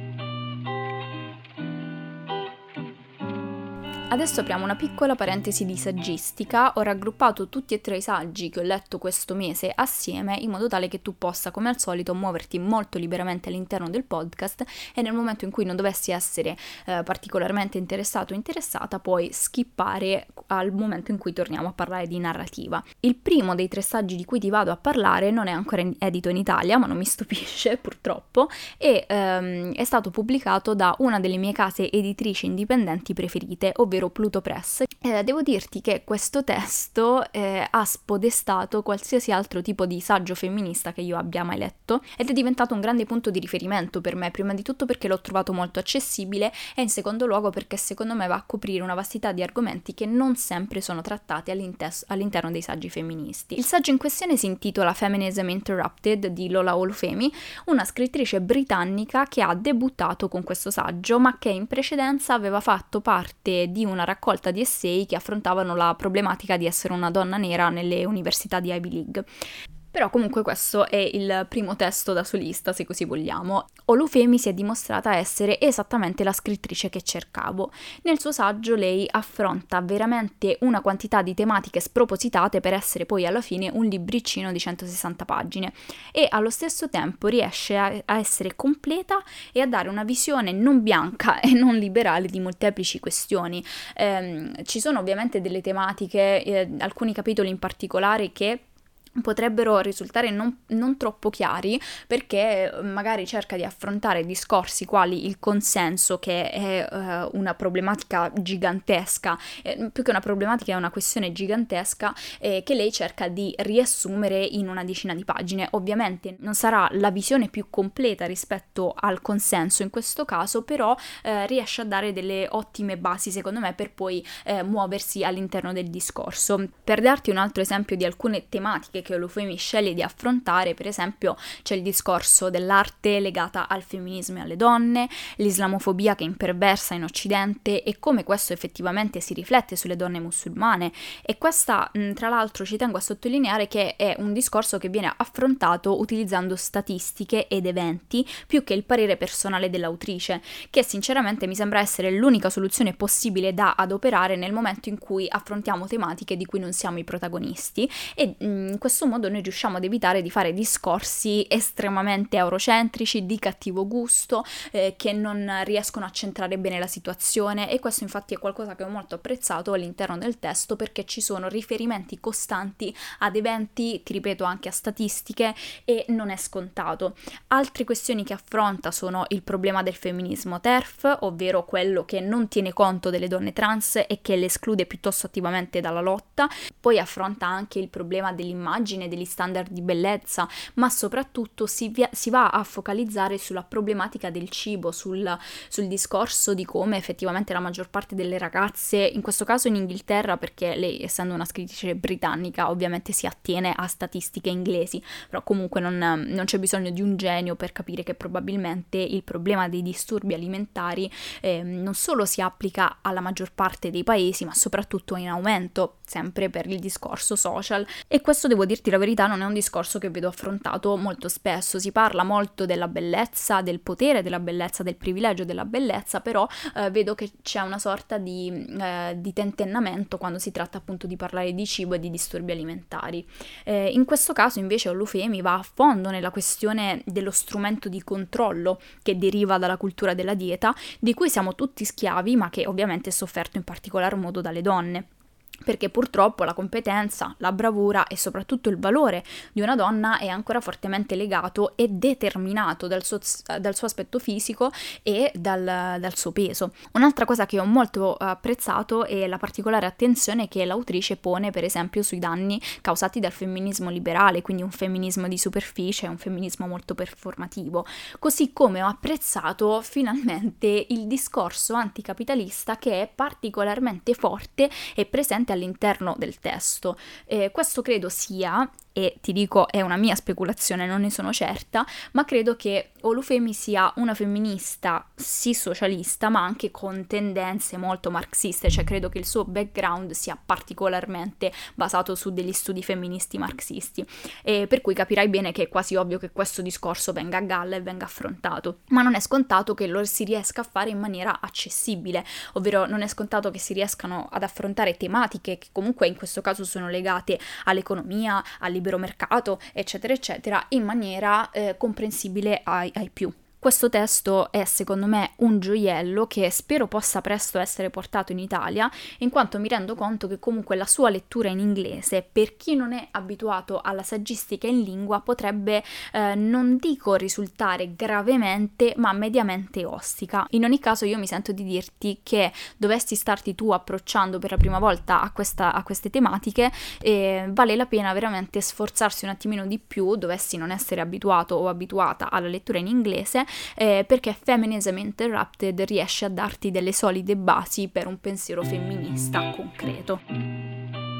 Adesso apriamo una piccola parentesi di saggistica, ho raggruppato tutti e tre i saggi che ho letto questo mese assieme in modo tale che tu possa come al solito muoverti molto liberamente all'interno del podcast e nel momento in cui non dovessi essere eh, particolarmente interessato o interessata puoi skippare al momento in cui torniamo a parlare di narrativa. Il primo dei tre saggi di cui ti vado a parlare non è ancora edito in Italia ma non mi stupisce purtroppo e ehm, è stato pubblicato da una delle mie case editrici indipendenti preferite ovvero ovvero Pluto Press. Eh, devo dirti che questo testo eh, ha spodestato qualsiasi altro tipo di saggio femminista che io abbia mai letto ed è diventato un grande punto di riferimento per me, prima di tutto perché l'ho trovato molto accessibile e in secondo luogo perché secondo me va a coprire una vastità di argomenti che non sempre sono trattati all'interno dei saggi femministi. Il saggio in questione si intitola Feminism Interrupted di Lola Olufemi, una scrittrice britannica che ha debuttato con questo saggio ma che in precedenza aveva fatto parte di una raccolta di essay che affrontavano la problematica di essere una donna nera nelle università di Ivy League. Però comunque questo è il primo testo da solista, se così vogliamo. Olufemi si è dimostrata essere esattamente la scrittrice che cercavo. Nel suo saggio lei affronta veramente una quantità di tematiche spropositate per essere poi alla fine un libricino di 160 pagine e allo stesso tempo riesce a, essere completa e a dare una visione non bianca e non liberale di molteplici questioni. Eh, ci sono ovviamente delle tematiche, eh, alcuni capitoli in particolare che potrebbero risultare non, non, troppo chiari perché eh, magari cerca di affrontare discorsi quali il consenso che è uh, una problematica gigantesca eh, più che una problematica è una questione gigantesca eh, che lei cerca di riassumere in una decina di pagine. Ovviamente non sarà la visione più completa rispetto al consenso in questo caso però eh, riesce a dare delle ottime basi secondo me per poi eh, muoversi all'interno del discorso. Per darti un altro esempio di alcune tematiche che Olufemi sceglie di affrontare, per esempio c'è il discorso dell'arte legata al femminismo e alle donne, l'islamofobia che imperversa in Occidente e come questo effettivamente si riflette sulle donne musulmane. E questa tra l'altro ci tengo a sottolineare che è un discorso che viene affrontato utilizzando statistiche ed eventi più che il parere personale dell'autrice, che sinceramente mi sembra essere l'unica soluzione possibile da adoperare nel momento in cui affrontiamo tematiche di cui non siamo i protagonisti. E in questo questo modo noi riusciamo ad evitare di fare discorsi estremamente eurocentrici, di cattivo gusto, eh, che non riescono a centrare bene la situazione e questo infatti è qualcosa che ho molto apprezzato all'interno del testo perché ci sono riferimenti costanti ad eventi, ti ripeto anche a statistiche e non è scontato. Altre questioni che affronta sono il problema del femminismo TERF, ovvero quello che non tiene conto delle donne trans e che le esclude piuttosto attivamente dalla lotta, poi affronta anche il problema dell'immagine dell'immagine, degli standard di bellezza, ma soprattutto si, via, si va a focalizzare sulla problematica del cibo, sul, sul, discorso di come effettivamente la maggior parte delle ragazze, in questo caso in Inghilterra, perché lei essendo una scrittrice britannica ovviamente si attiene a statistiche inglesi, però comunque non, non c'è bisogno di un genio per capire che probabilmente il problema dei disturbi alimentari eh, non solo si applica alla maggior parte dei paesi, ma soprattutto in aumento, sempre per il discorso social. E questo devo dirti la verità non è un discorso che vedo affrontato molto spesso, si parla molto della bellezza, del potere della bellezza, del privilegio della bellezza, però eh, vedo che c'è una sorta di, eh, di, tentennamento quando si tratta appunto di parlare di cibo e di disturbi alimentari. Eh, in questo caso invece Olufemi va a fondo nella questione dello strumento di controllo che deriva dalla cultura della dieta, di cui siamo tutti schiavi, ma che ovviamente è sofferto in particolar modo dalle donne perché purtroppo la competenza, la bravura e soprattutto il valore di una donna è ancora fortemente legato e determinato dal suo, dal suo aspetto fisico e dal, dal, suo peso. Un'altra cosa che ho molto apprezzato è la particolare attenzione che l'autrice pone per esempio sui danni causati dal femminismo liberale, quindi un femminismo di superficie, un femminismo molto performativo, così come ho apprezzato finalmente il discorso anticapitalista che è particolarmente forte e presente all'interno del testo. Eh, questo credo sia e ti dico è una mia speculazione, non ne sono certa, ma credo che Olufemi sia una femminista sì socialista, ma anche con tendenze molto marxiste, cioè credo che il suo background sia particolarmente basato su degli studi femministi marxisti, e per cui capirai bene che è quasi ovvio che questo discorso venga a galla e venga affrontato, ma non è scontato che lo si riesca a fare in maniera accessibile, ovvero non è scontato che si riescano ad affrontare tematiche che comunque in questo caso sono legate all'economia, al libero mercato, eccetera, eccetera, in maniera eh, comprensibile ai, ai più. Questo testo è secondo me un gioiello che spero possa presto essere portato in Italia, in quanto mi rendo conto che comunque la sua lettura in inglese, per chi non è abituato alla saggistica in lingua, potrebbe eh, non dico risultare gravemente, ma mediamente ostica. In ogni caso io mi sento di dirti che dovessi starti tu approcciando per la prima volta a, questa, a queste tematiche, eh, vale la pena veramente sforzarsi un attimino di più, dovessi non essere abituato o abituata alla lettura in inglese, eh, perché Feminism Interrupted riesce a darti delle solide basi per un pensiero femminista concreto.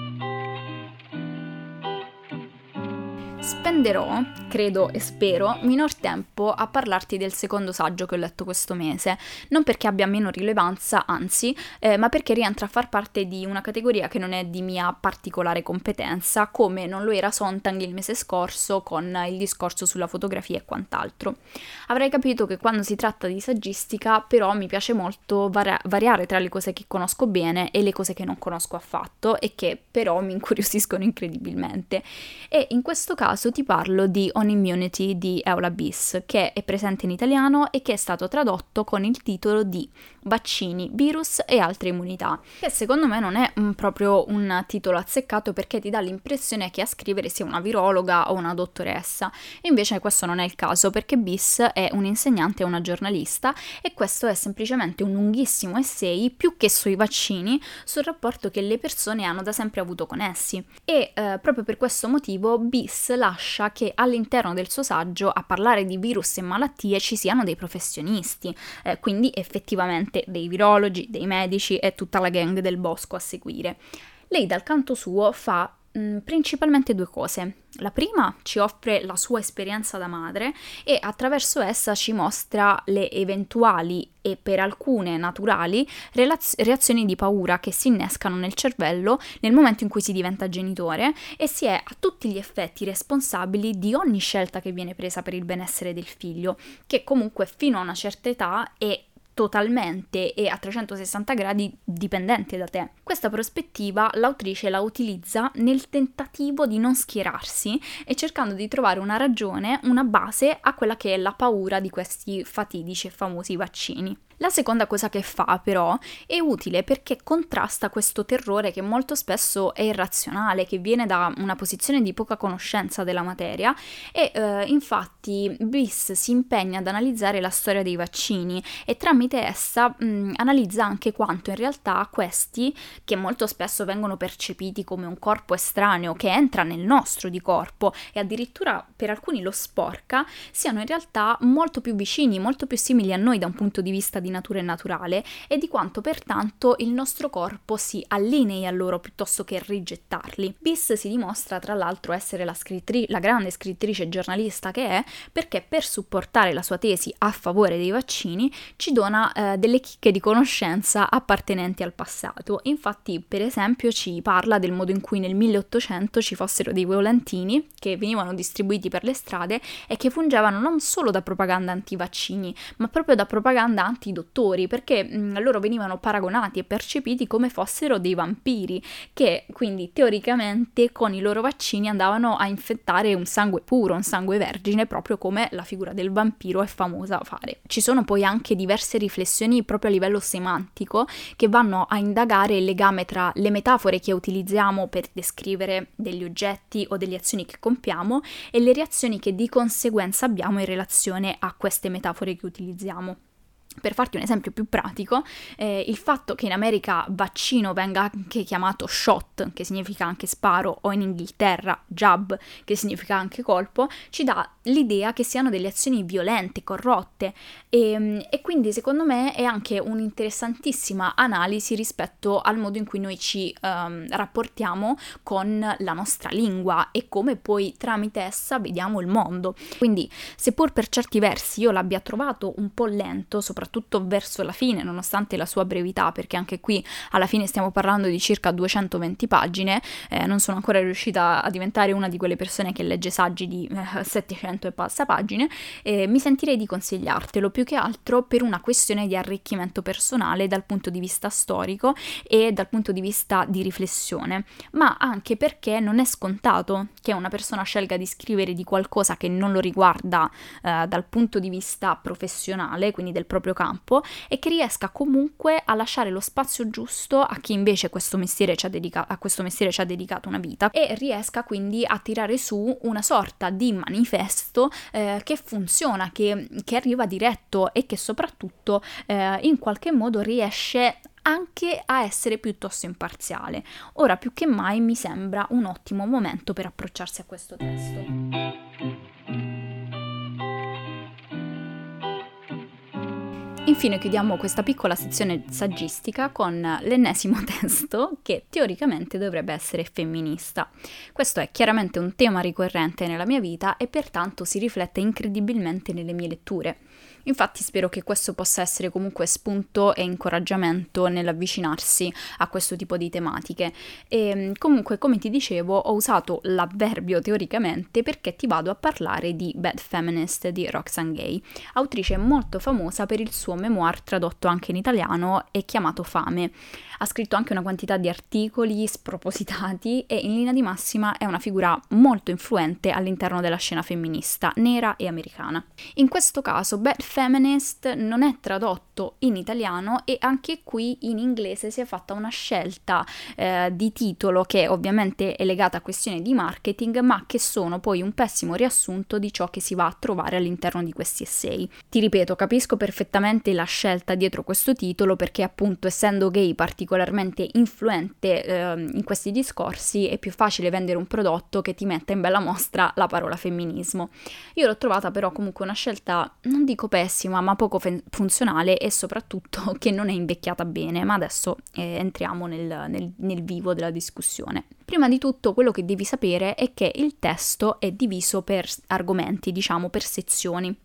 Spenderò, credo e spero, minor tempo a parlarti del secondo saggio che ho letto questo mese, non perché abbia meno rilevanza, anzi, eh, ma perché rientra a far parte di una categoria che non è di mia particolare competenza, come non lo era Sontang il mese scorso con il discorso sulla fotografia e quant'altro. Avrai capito che quando si tratta di saggistica, però, mi piace molto vari- variare tra le cose che conosco bene e le cose che non conosco affatto e che però mi incuriosiscono incredibilmente. E in questo caso caso ti parlo di On Immunity di Eula Bis, che è presente in italiano e che è stato tradotto con il titolo di Vaccini, virus e altre immunità, che secondo me non è um, proprio un titolo azzeccato perché ti dà l'impressione che a scrivere sia una virologa o una dottoressa. Invece questo non è il caso perché Bis è un insegnante e una giornalista e questo è semplicemente un lunghissimo essay più che sui vaccini sul rapporto che le persone hanno da sempre avuto con essi. E eh, proprio per questo motivo Bis lascia che all'interno del suo saggio a parlare di virus e malattie ci siano dei professionisti, eh, quindi effettivamente dei virologi, dei medici e tutta la gang del bosco a seguire. Lei dal canto suo fa Mm, principalmente due cose. La prima ci offre la sua esperienza da madre e attraverso essa ci mostra le eventuali e per alcune naturali relaz- reazioni di paura che si innescano nel cervello nel momento in cui si diventa genitore e si è a tutti gli effetti responsabili di ogni scelta che viene presa per il benessere del figlio, che comunque fino a una certa età è totalmente e a 360 gradi dipendente da te. Questa prospettiva l'autrice la utilizza nel tentativo di non schierarsi e cercando di trovare una ragione, una base a quella che è la paura di questi fatidici e famosi vaccini. La seconda cosa che fa però è utile perché contrasta questo terrore che molto spesso è irrazionale, che viene da una posizione di poca conoscenza della materia e eh, infatti Bliss si impegna ad analizzare la storia dei vaccini e tramite essa mh, analizza anche quanto in realtà questi, che molto spesso vengono percepiti come un corpo estraneo che entra nel nostro di corpo e addirittura per alcuni lo sporca, siano in realtà molto più vicini, molto più simili a noi da un punto di vista di di natura naturale e di quanto pertanto il nostro corpo si allinei a loro piuttosto che rigettarli. Bis si dimostra tra l'altro essere la, scrittri- la grande scrittrice giornalista che è perché per supportare la sua tesi a favore dei vaccini ci dona eh, delle chicche di conoscenza appartenenti al passato. Infatti, per esempio, ci parla del modo in cui nel 1800 ci fossero dei volantini che venivano distribuiti per le strade e che fungevano non solo da propaganda anti-vaccini, ma proprio da propaganda anti dottori, perché mh, mm, loro venivano paragonati e percepiti come fossero dei vampiri, che quindi teoricamente con i loro vaccini andavano a infettare un sangue puro, un sangue vergine, proprio come la figura del vampiro è famosa a fare. Ci sono poi anche diverse riflessioni proprio a livello semantico che vanno a indagare il legame tra le metafore che utilizziamo per descrivere degli oggetti o delle azioni che compiamo e le reazioni che di conseguenza abbiamo in relazione a queste metafore che utilizziamo. Per farti un esempio più pratico, eh, il fatto che in America vaccino venga anche chiamato shot, che significa anche sparo, o in Inghilterra jab, che significa anche colpo, ci dà l'idea che siano delle azioni violente, corrotte e, ehm, e quindi secondo me è anche un'interessantissima analisi rispetto al modo in cui noi ci um, rapportiamo con la nostra lingua e come poi tramite essa vediamo il mondo. Quindi seppur per certi versi io l'abbia trovato un po' lento, soprattutto soprattutto verso la fine, nonostante la sua brevità, perché anche qui alla fine stiamo parlando di circa 220 pagine, eh, non sono ancora riuscita a diventare una di quelle persone che legge saggi di eh, 700 e passa pagine, eh, mi sentirei di consigliartelo più che altro per una questione di arricchimento personale dal punto di vista storico e dal punto di vista di riflessione, ma anche perché non è scontato che una persona scelga di scrivere di qualcosa che non lo riguarda eh, dal punto di vista professionale, quindi del proprio campo e che riesca comunque a lasciare lo spazio giusto a chi invece questo mestiere ci ha dedica- a questo mestiere ci ha dedicato una vita e riesca quindi a tirare su una sorta di manifesto eh, che funziona, che, che, arriva diretto e che soprattutto eh, in qualche modo riesce anche a essere piuttosto imparziale. Ora più che mai mi sembra un ottimo momento per approcciarsi a questo testo. Infine chiudiamo questa piccola sezione saggistica con l'ennesimo testo che teoricamente dovrebbe essere femminista. Questo è chiaramente un tema ricorrente nella mia vita e pertanto si riflette incredibilmente nelle mie letture. Infatti spero che questo possa essere comunque spunto e incoraggiamento nell'avvicinarsi a questo tipo di tematiche. E ehm, comunque, come ti dicevo, ho usato l'avverbio teoricamente perché ti vado a parlare di Bad Feminist di Roxane Gay, autrice molto famosa per il suo memoir tradotto anche in italiano e chiamato Fame. Ha scritto anche una quantità di articoli spropositati e in linea di massima è una figura molto influente all'interno della scena femminista nera e americana. In questo caso Bad Feminist non è tradotto in italiano e anche qui in inglese si è fatta una scelta eh, di titolo che ovviamente è legata a questioni di marketing ma che sono poi un pessimo riassunto di ciò che si va a trovare all'interno di questi essay. Ti ripeto, capisco perfettamente la scelta dietro questo titolo perché appunto essendo gay particolarmente influente eh, in questi discorsi, è più facile vendere un prodotto che ti metta in bella mostra la parola femminismo. Io l'ho trovata però comunque una scelta, non dico pessima, ma poco fe- funzionale e soprattutto che non è invecchiata bene, ma adesso eh, entriamo nel, nel, nel vivo della discussione. Prima di tutto quello che devi sapere è che il testo è diviso per argomenti, diciamo per sezioni.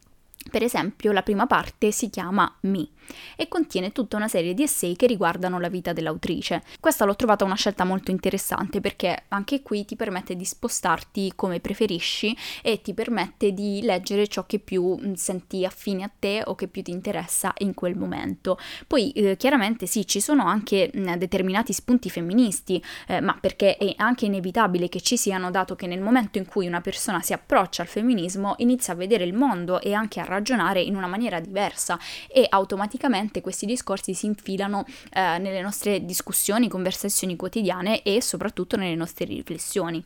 Per esempio, la prima parte si chiama Me e contiene tutta una serie di essay che riguardano la vita dell'autrice. Questa l'ho trovata una scelta molto interessante perché anche qui ti permette di spostarti come preferisci e ti permette di leggere ciò che più mm, senti affine a te o che più ti interessa in quel momento. Poi eh, chiaramente sì, ci sono anche mh, mm, determinati spunti femministi, eh, ma perché è anche inevitabile che ci siano, dato che nel momento in cui una persona si approccia al femminismo inizia a vedere il mondo e anche a ragionare in una maniera diversa e automaticamente questi discorsi si infilano eh, nelle nostre discussioni, conversazioni quotidiane e soprattutto nelle nostre riflessioni.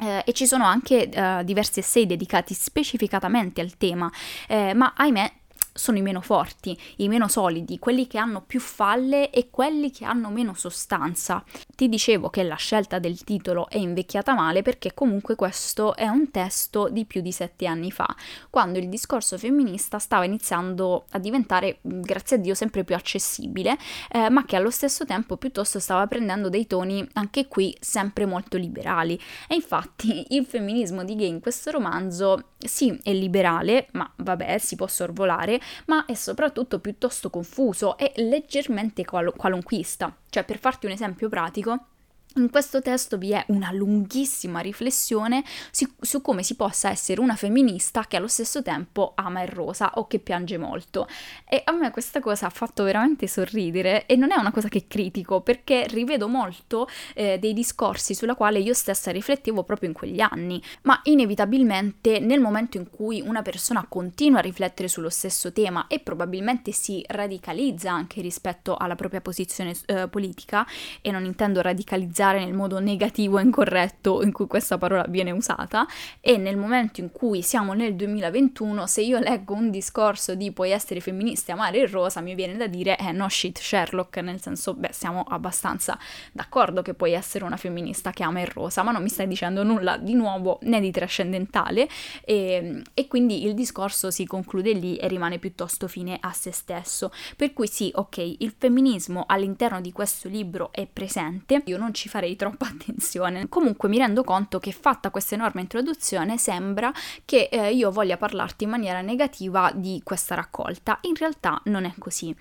Eh, e ci sono anche eh, diversi essay dedicati specificatamente al tema, eh, ma ahimè sono i meno forti, i meno solidi, quelli che hanno più falle e quelli che hanno meno sostanza. Ti dicevo che la scelta del titolo è invecchiata male perché comunque questo è un testo di più di sette anni fa, quando il discorso femminista stava iniziando a diventare, grazie a Dio, sempre più accessibile, eh, ma che allo stesso tempo piuttosto stava prendendo dei toni anche qui sempre molto liberali. E infatti il femminismo di Gay in questo romanzo sì, è liberale, ma vabbè, si può sorvolare, ma è soprattutto piuttosto confuso e leggermente qual- qualunquista. Cioè, per farti un esempio pratico, in questo testo vi è una lunghissima riflessione su, su, come si possa essere una femminista che allo stesso tempo ama il rosa o che piange molto. E a me questa cosa ha fatto veramente sorridere e non è una cosa che critico perché rivedo molto eh, dei discorsi sulla quale io stessa riflettevo proprio in quegli anni, ma inevitabilmente nel momento in cui una persona continua a riflettere sullo stesso tema e probabilmente si radicalizza anche rispetto alla propria posizione eh, politica, e non intendo radicalizzare utilizzare nel modo negativo e incorretto in cui questa parola viene usata. E nel momento in cui siamo nel 2021 se io leggo un discorso di puoi essere femminista e amare il rosa mi viene da dire eh no shit Sherlock nel senso beh siamo abbastanza d'accordo che puoi essere una femminista che ama il rosa ma non mi stai dicendo nulla di nuovo né di trascendentale. E, e quindi il discorso si conclude lì e rimane piuttosto fine a se stesso. Per cui sì ok il femminismo all'interno di questo libro è presente. Io non ci farei troppa attenzione comunque mi rendo conto che fatta questa enorme introduzione sembra che eh, io voglia parlarti in maniera negativa di questa raccolta in realtà non è così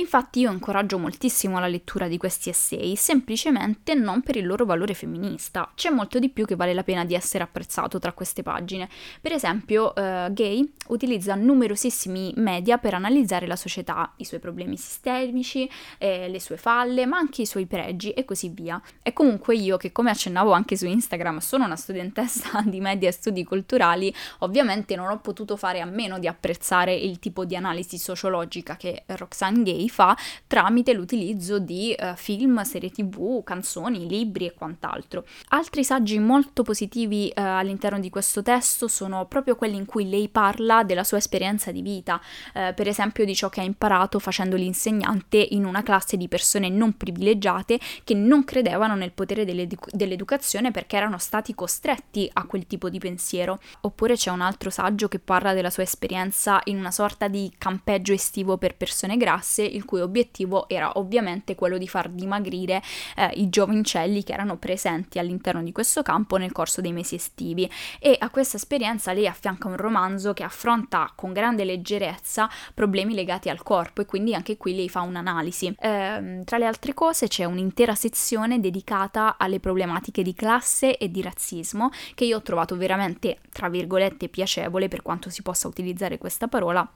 Infatti io incoraggio moltissimo la lettura di questi essay, semplicemente non per il loro valore femminista. C'è molto di più che vale la pena di essere apprezzato tra queste pagine. Per esempio, uh, Gay utilizza numerosissimi media per analizzare la società, i suoi problemi sistemici, eh, le sue falle, ma anche i suoi pregi e così via. E comunque io, che come accennavo anche su Instagram, sono una studentessa di media e studi culturali, ovviamente non ho potuto fare a meno di apprezzare il tipo di analisi sociologica che Roxane Gay fa tramite l'utilizzo di uh, film, serie tv, canzoni, libri e quant'altro. Altri saggi molto positivi uh, all'interno di questo testo sono proprio quelli in cui lei parla della sua esperienza di vita, uh, per esempio di ciò che ha imparato facendo l'insegnante in una classe di persone non privilegiate che non credevano nel potere dell'edu- dell'educazione perché erano stati costretti a quel tipo di pensiero. Oppure c'è un altro saggio che parla della sua esperienza in una sorta di campeggio estivo per persone grasse il cui obiettivo era ovviamente quello di far dimagrire eh, i giovincelli che erano presenti all'interno di questo campo nel corso dei mesi estivi e a questa esperienza lei affianca un romanzo che affronta con grande leggerezza problemi legati al corpo e quindi anche qui lei fa un'analisi. Eh, tra le altre cose c'è un'intera sezione dedicata alle problematiche di classe e di razzismo che io ho trovato veramente, tra virgolette, piacevole per quanto si possa utilizzare questa parola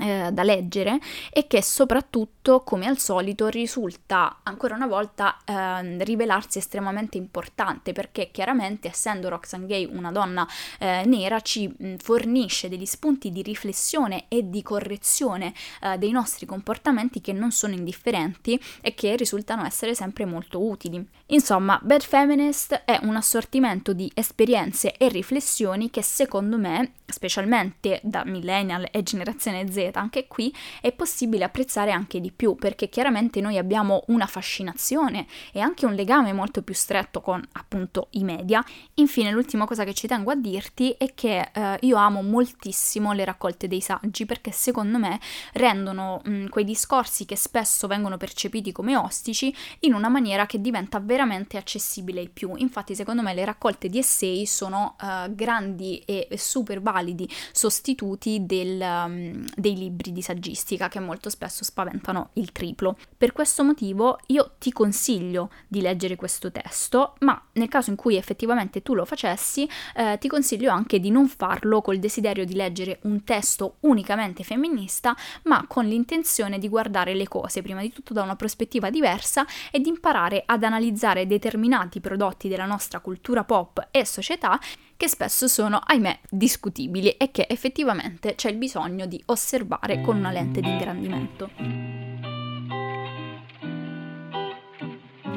eh, da leggere e che soprattutto, come al solito, risulta ancora una volta eh, rivelarsi estremamente importante perché chiaramente, essendo Roxane Gay una donna eh, nera, ci mh, fornisce degli spunti di riflessione e di correzione eh, dei nostri comportamenti che non sono indifferenti e che risultano essere sempre molto utili. Insomma, Bad Feminist è un assortimento di esperienze e riflessioni che secondo me, specialmente da millennial e generazione Z, anche qui è possibile apprezzare anche di più perché chiaramente noi abbiamo una fascinazione e anche un legame molto più stretto con appunto i media. Infine l'ultima cosa che ci tengo a dirti è che eh, io amo moltissimo le raccolte dei saggi perché secondo me rendono mh, quei discorsi che spesso vengono percepiti come ostici in una maniera che diventa veramente accessibile ai più. Infatti secondo me le raccolte di essay sono uh, grandi e super validi sostituti del, um, dei libri di saggistica che molto spesso spaventano il triplo. Per questo motivo io ti consiglio di leggere questo testo, ma nel caso in cui effettivamente tu lo facessi, eh, ti consiglio anche di non farlo col desiderio di leggere un testo unicamente femminista, ma con l'intenzione di guardare le cose prima di tutto da una prospettiva diversa e di imparare ad analizzare determinati prodotti della nostra cultura pop e società che spesso sono, ahimè, discutibili e che effettivamente c'è il bisogno di osservare con una lente di ingrandimento.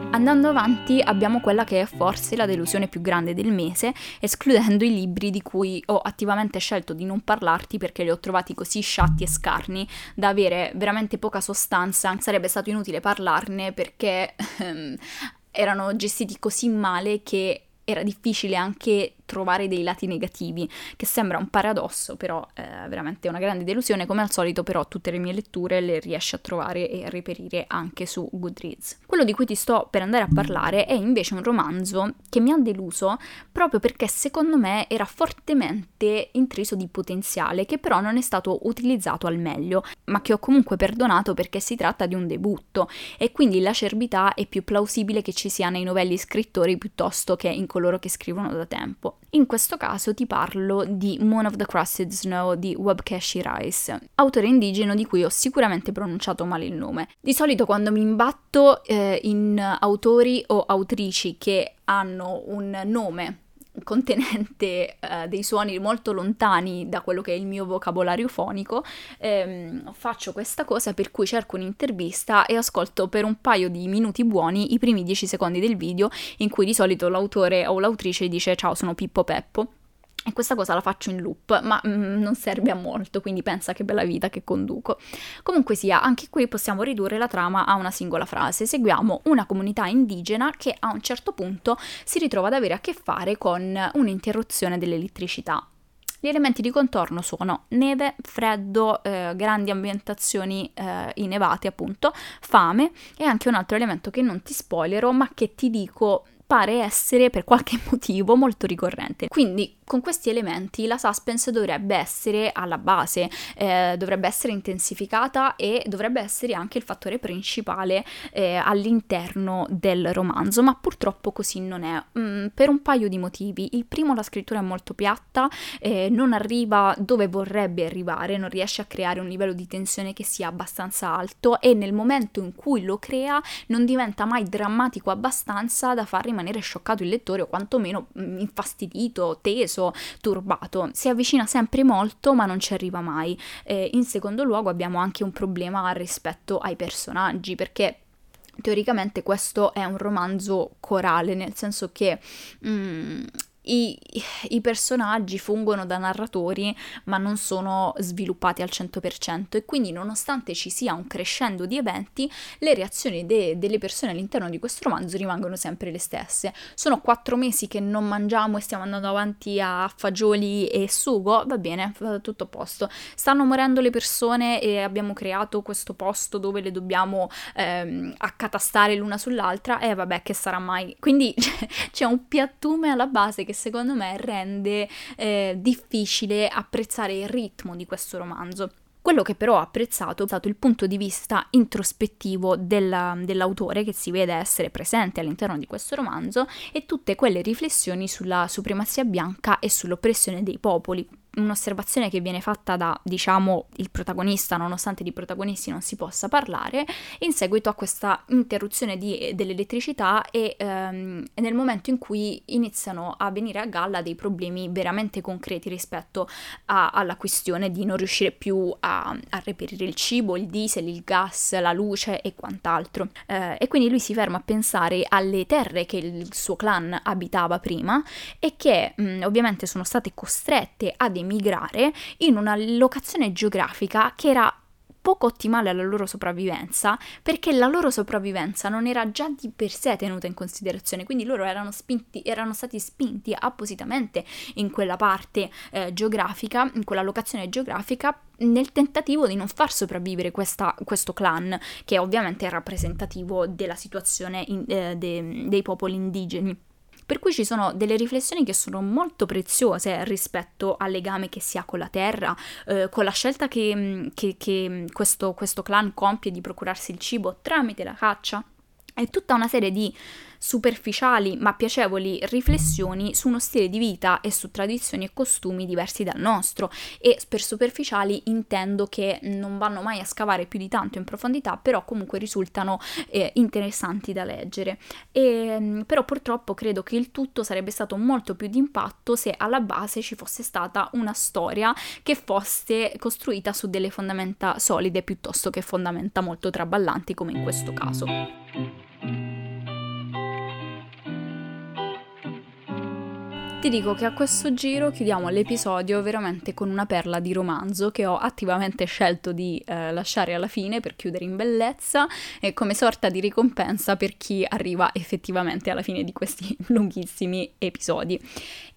Andando avanti abbiamo quella che è forse la delusione più grande del mese, escludendo i libri di cui ho attivamente scelto di non parlarti perché li ho trovati così sciatti e scarni da avere veramente poca sostanza. Sarebbe stato inutile parlarne perché ehm, erano gestiti così male che era difficile anche trovare dei lati negativi, che sembra un paradosso, però è veramente una grande delusione. Come al solito, però, tutte le mie letture le riesci a trovare e a reperire anche su Goodreads. Quello di cui ti sto per andare a parlare è invece un romanzo che mi ha deluso proprio perché secondo me era fortemente intriso di potenziale, che però non è stato utilizzato al meglio, ma che ho comunque perdonato perché si tratta di un debutto e quindi l'acerbità è più plausibile che ci sia nei novelli scrittori piuttosto che in coloro che scrivono da tempo. In questo caso ti parlo di Moon of the Crusted Snow di Wabkeshi Rice, autore indigeno di cui ho sicuramente pronunciato male il nome. Di solito quando mi imbatto eh, in autori o autrici che hanno un nome contenente eh, dei suoni molto lontani da quello che è il mio vocabolario fonico, ehm, faccio questa cosa per cui cerco un'intervista e ascolto per un paio di minuti buoni i primi 10 secondi del video in cui di solito l'autore o l'autrice dice ciao sono Pippo Peppo e questa cosa la faccio in loop, ma mm, non serve a molto, quindi pensa che bella vita che conduco. Comunque sia, anche qui possiamo ridurre la trama a una singola frase. Seguiamo una comunità indigena che a un certo punto si ritrova ad avere a che fare con un'interruzione dell'elettricità. Gli elementi di contorno sono neve, freddo, eh, grandi ambientazioni eh, innevate appunto, fame e anche un altro elemento che non ti spoilerò ma che ti dico pare essere per qualche motivo molto ricorrente. Quindi con questi elementi la suspense dovrebbe essere alla base, eh, dovrebbe essere intensificata e dovrebbe essere anche il fattore principale eh, all'interno del romanzo, ma purtroppo così non è, mm, per un paio di motivi. Il primo, la scrittura è molto piatta, eh, non arriva dove vorrebbe arrivare, non riesce a creare un livello di tensione che sia abbastanza alto e nel momento in cui lo crea non diventa mai drammatico abbastanza da far rimanere scioccato il lettore o quantomeno mm, infastidito, teso turbato. Si avvicina sempre molto ma non ci arriva mai. Eh, in secondo luogo abbiamo anche un problema rispetto ai personaggi perché teoricamente questo è un romanzo corale, nel senso che mm, i, i, personaggi fungono da narratori ma non sono sviluppati al 100% e quindi nonostante ci sia un crescendo di eventi le reazioni de, delle persone all'interno di questo romanzo rimangono sempre le stesse. Sono quattro mesi che non mangiamo e stiamo andando avanti a fagioli e sugo, va bene, tutto a posto. Stanno morendo le persone e abbiamo creato questo posto dove le dobbiamo ehm, accatastare l'una sull'altra e vabbè che sarà mai. Quindi c'è un piattume alla base che secondo me rende eh, difficile apprezzare il ritmo di questo romanzo. Quello che però ho apprezzato è stato il punto di vista introspettivo della, dell'autore che si vede essere presente all'interno di questo romanzo e tutte quelle riflessioni sulla supremazia bianca e sull'oppressione dei popoli, un'osservazione che viene fatta da, diciamo, il protagonista, nonostante di protagonisti non si possa parlare, in seguito a questa interruzione di, dell'elettricità e ehm, nel momento in cui iniziano a venire a galla dei problemi veramente concreti rispetto a, alla questione di non riuscire più a, a, reperire il cibo, il diesel, il gas, la luce e quant'altro. Eh, e quindi lui si ferma a pensare alle terre che il suo clan abitava prima e che mh, ovviamente sono state costrette ad emigrare in una locazione geografica che era poco ottimale alla loro sopravvivenza perché la loro sopravvivenza non era già di per sé tenuta in considerazione, quindi loro erano, spinti, erano stati spinti appositamente in quella parte eh, geografica, in quella locazione geografica nel tentativo di non far sopravvivere questa, questo clan che ovviamente è rappresentativo della situazione in, eh, de, dei popoli indigeni. Per cui ci sono delle riflessioni che sono molto preziose rispetto al legame che si ha con la terra, eh, con la scelta che, mm, che, che questo, questo clan compie di procurarsi il cibo tramite la caccia. È tutta una serie di superficiali ma piacevoli riflessioni su uno stile di vita e su tradizioni e costumi diversi dal nostro e per superficiali intendo che non vanno mai a scavare più di tanto in profondità però comunque risultano eh, interessanti da leggere e, mm, però purtroppo credo che il tutto sarebbe stato molto più di impatto se alla base ci fosse stata una storia che fosse costruita su delle fondamenta solide piuttosto che fondamenta molto traballanti come in questo caso. Ti dico che a questo giro chiudiamo l'episodio veramente con una perla di romanzo che ho attivamente scelto di eh, lasciare alla fine per chiudere in bellezza e come sorta di ricompensa per chi arriva effettivamente alla fine di questi lunghissimi episodi.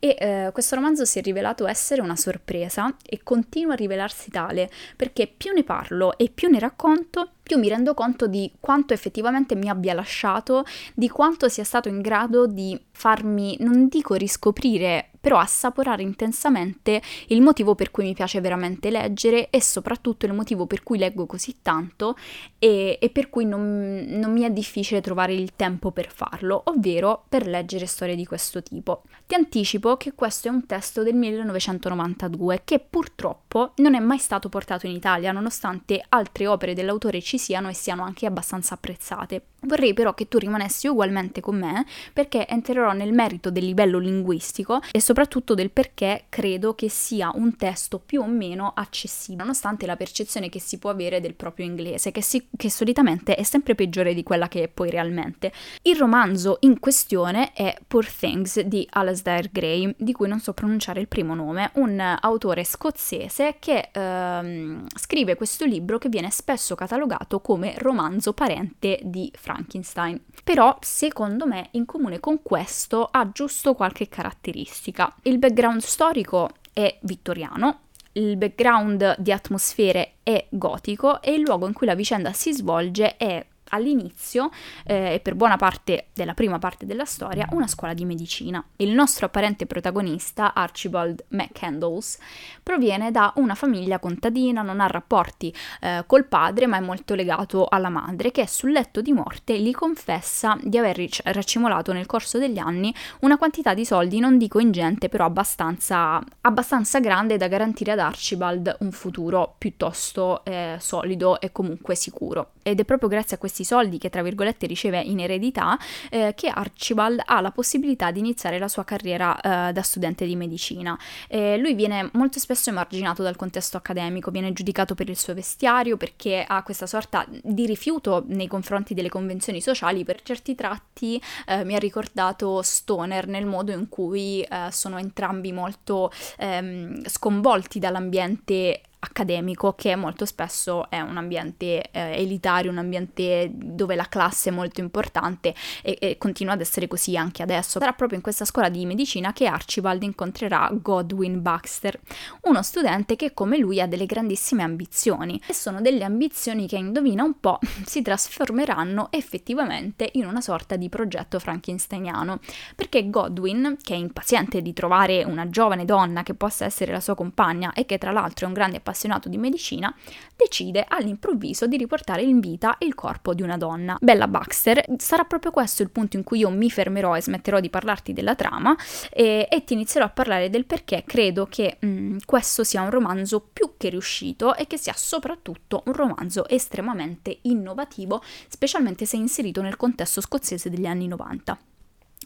E eh, questo romanzo si è rivelato essere una sorpresa e continua a rivelarsi tale perché più ne parlo e più ne racconto, più mi rendo conto di quanto effettivamente mi abbia lasciato, di quanto sia stato in grado di farmi, non dico riscoprire però assaporare intensamente il motivo per cui mi piace veramente leggere e soprattutto il motivo per cui leggo così tanto e, e per cui non, non mi è difficile trovare il tempo per farlo, ovvero per leggere storie di questo tipo. Ti anticipo che questo è un testo del 1992 che purtroppo non è mai stato portato in Italia, nonostante altre opere dell'autore ci siano e siano anche abbastanza apprezzate. Vorrei però che tu rimanessi ugualmente con me perché entrerò nel merito del livello linguistico e soprattutto del perché credo che sia un testo più o meno accessibile, nonostante la percezione che si può avere del proprio inglese, che, si, che solitamente è sempre peggiore di quella che è poi realmente. Il romanzo in questione è Poor Things di Alasdair Gray, di cui non so pronunciare il primo nome, un autore scozzese che ehm, scrive questo libro che viene spesso catalogato come romanzo parente di Frankenstein. Però, secondo me, in comune con questo ha giusto qualche caratteristica. Il background storico è vittoriano, il background di atmosfere è gotico e il luogo in cui la vicenda si svolge è all'inizio eh, e per buona parte della prima parte della storia una scuola di medicina. Il nostro apparente protagonista, Archibald McCandles, proviene da una famiglia contadina, non ha rapporti eh, col padre ma è molto legato alla madre che sul letto di morte gli confessa di aver ric- raccimolato nel corso degli anni una quantità di soldi, non dico ingente, però abbastanza, abbastanza grande da garantire ad Archibald un futuro piuttosto eh, solido e comunque sicuro. Ed è proprio grazie a questi questi soldi che tra virgolette riceve in eredità eh, che Archibald ha la possibilità di iniziare la sua carriera eh, da studente di medicina. Eh, lui viene molto spesso emarginato dal contesto accademico, viene giudicato per il suo vestiario perché ha questa sorta di rifiuto nei confronti delle convenzioni sociali, per certi tratti eh, mi ha ricordato Stoner nel modo in cui eh, sono entrambi molto ehm, sconvolti dall'ambiente accademico che molto spesso è un ambiente eh, elitario, un ambiente dove la classe è molto importante e, e, continua ad essere così anche adesso. Sarà proprio in questa scuola di medicina che Archibald incontrerà Godwin Baxter, uno studente che come lui ha delle grandissime ambizioni e sono delle ambizioni che indovina un po' si trasformeranno effettivamente in una sorta di progetto frankensteiniano, perché Godwin, che è impaziente di trovare una giovane donna che possa essere la sua compagna e che tra l'altro è un grande appassionato di medicina, decide all'improvviso di riportare in vita il corpo di una donna. Bella Baxter, sarà proprio questo il punto in cui io mi fermerò e smetterò di parlarti della trama e, e ti inizierò a parlare del perché credo che mh, mm, questo sia un romanzo più che riuscito e che sia soprattutto un romanzo estremamente innovativo, specialmente se inserito nel contesto scozzese degli anni 90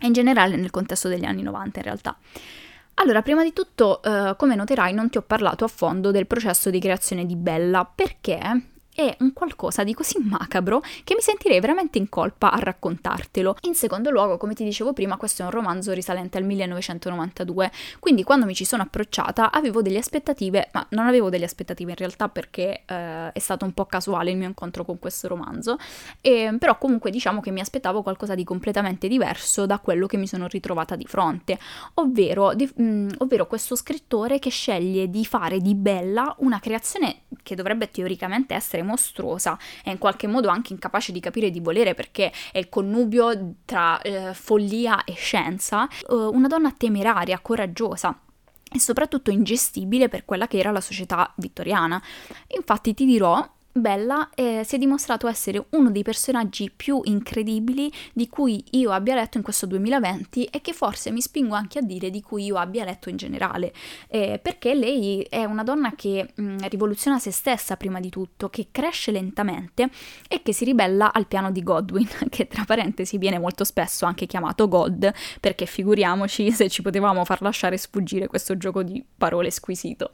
e in generale nel contesto degli anni 90 in realtà. Allora, prima di tutto, eh, come noterai, non ti ho parlato a fondo del processo di creazione di Bella, perché è un qualcosa di così macabro che mi sentirei veramente in colpa a raccontartelo. In secondo luogo, come ti dicevo prima, questo è un romanzo risalente al 1992, quindi quando mi ci sono approcciata avevo delle aspettative, ma non avevo delle aspettative in realtà perché eh, è stato un po' casuale il mio incontro con questo romanzo, e, però comunque diciamo che mi aspettavo qualcosa di completamente diverso da quello che mi sono ritrovata di fronte, ovvero, di, mh, ovvero questo scrittore che sceglie di fare di Bella una creazione che dovrebbe teoricamente essere mostruosa e in qualche modo anche incapace di capire di volere perché è il connubio tra eh, follia e scienza, eh, una donna temeraria, coraggiosa e soprattutto ingestibile per quella che era la società vittoriana. Infatti ti dirò Bella eh, si è dimostrato essere uno dei personaggi più incredibili di cui io abbia letto in questo 2020 e che forse mi spingo anche a dire di cui io abbia letto in generale, eh, perché lei è una donna che mh, mm, rivoluziona se stessa prima di tutto, che cresce lentamente e che si ribella al piano di Godwin, che tra parentesi viene molto spesso anche chiamato God, perché figuriamoci se ci potevamo far lasciare sfuggire questo gioco di parole squisito.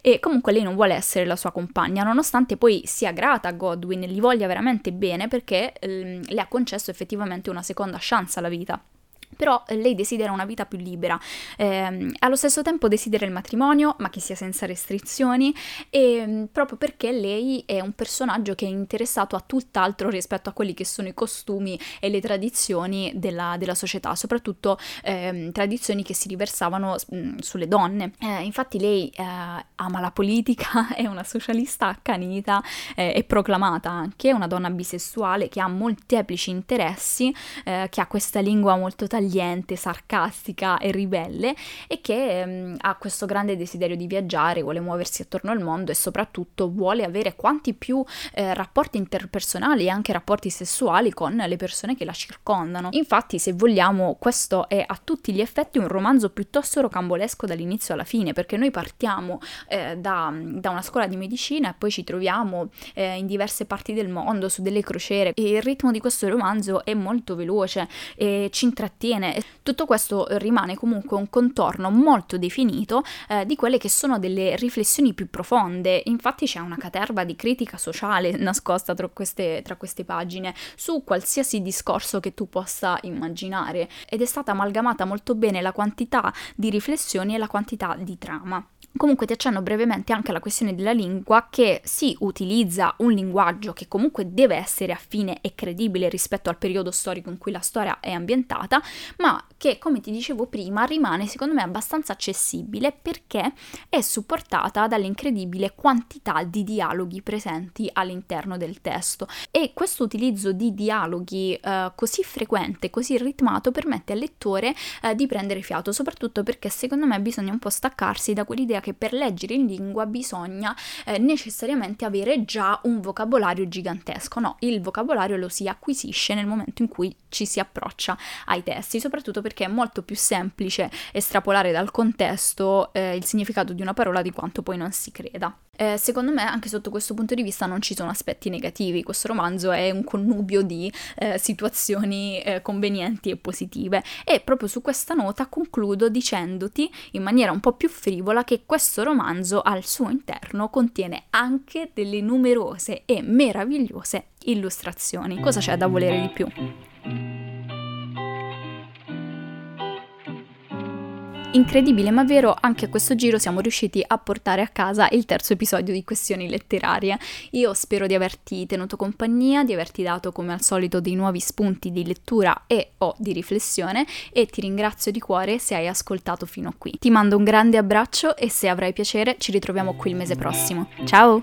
E comunque lei non vuole essere la sua compagna, nonostante poi sia grata a Godwin, gli voglia veramente bene perché ehm, le ha concesso effettivamente una seconda chance alla vita però eh, lei desidera una vita più libera, eh, allo stesso tempo desidera il matrimonio, ma che sia senza restrizioni, e, mm, proprio perché lei è un personaggio che è interessato a tutt'altro rispetto a quelli che sono i costumi e le tradizioni della, della società, soprattutto eh, tradizioni che si riversavano mh, mm, sulle donne. Eh, infatti lei eh, ama la politica, è una socialista accanita e eh, proclamata anche, una donna bisessuale che ha molteplici interessi, che ha questa lingua molto tagliata, tagliente, sarcastica e ribelle e che um, ha questo grande desiderio di viaggiare, vuole muoversi attorno al mondo e soprattutto vuole avere quanti più eh, rapporti interpersonali e anche rapporti sessuali con le persone che la circondano. Infatti, se vogliamo, questo è a tutti gli effetti un romanzo piuttosto rocambolesco dall'inizio alla fine, perché noi partiamo eh, da, da, una scuola di medicina e poi ci troviamo eh, in diverse parti del mondo, su delle crociere, e il ritmo di questo romanzo è molto veloce e ci intrattiene. Tutto questo rimane comunque un contorno molto definito eh, di quelle che sono delle riflessioni più profonde. Infatti c'è una caterva di critica sociale nascosta tra queste, tra queste pagine su qualsiasi discorso che tu possa immaginare ed è stata amalgamata molto bene la quantità di riflessioni e la quantità di trama. Comunque ti accenno brevemente anche alla questione della lingua che si utilizza un linguaggio che comunque deve essere affine e credibile rispetto al periodo storico in cui la storia è ambientata, ma che come ti dicevo prima rimane secondo me abbastanza accessibile perché è supportata dall'incredibile quantità di dialoghi presenti all'interno del testo e questo utilizzo di dialoghi eh, così frequente, così ritmato permette al lettore eh, di prendere fiato, soprattutto perché secondo me bisogna un po' staccarsi da quell'idea che per leggere in lingua bisogna eh, necessariamente avere già un vocabolario gigantesco. No, il vocabolario lo si acquisisce nel momento in cui ci si approccia ai testi, soprattutto perché è molto più semplice estrapolare dal contesto eh, il significato di una parola di quanto poi non si creda. Eh, secondo me, anche sotto questo punto di vista, non ci sono aspetti negativi. Questo romanzo è un connubio di eh, situazioni eh, convenienti e positive. E proprio su questa nota concludo dicendoti in maniera un po' più frivola che questo romanzo al suo interno contiene anche delle numerose e meravigliose illustrazioni. Cosa c'è da volere di più? Incredibile ma vero, anche a questo giro siamo riusciti a portare a casa il terzo episodio di Questioni Letterarie. Io spero di averti tenuto compagnia, di averti dato come al solito dei nuovi spunti di lettura e o di riflessione e ti ringrazio di cuore se hai ascoltato fino a qui. Ti mando un grande abbraccio e se avrai piacere ci ritroviamo qui il mese prossimo. Ciao!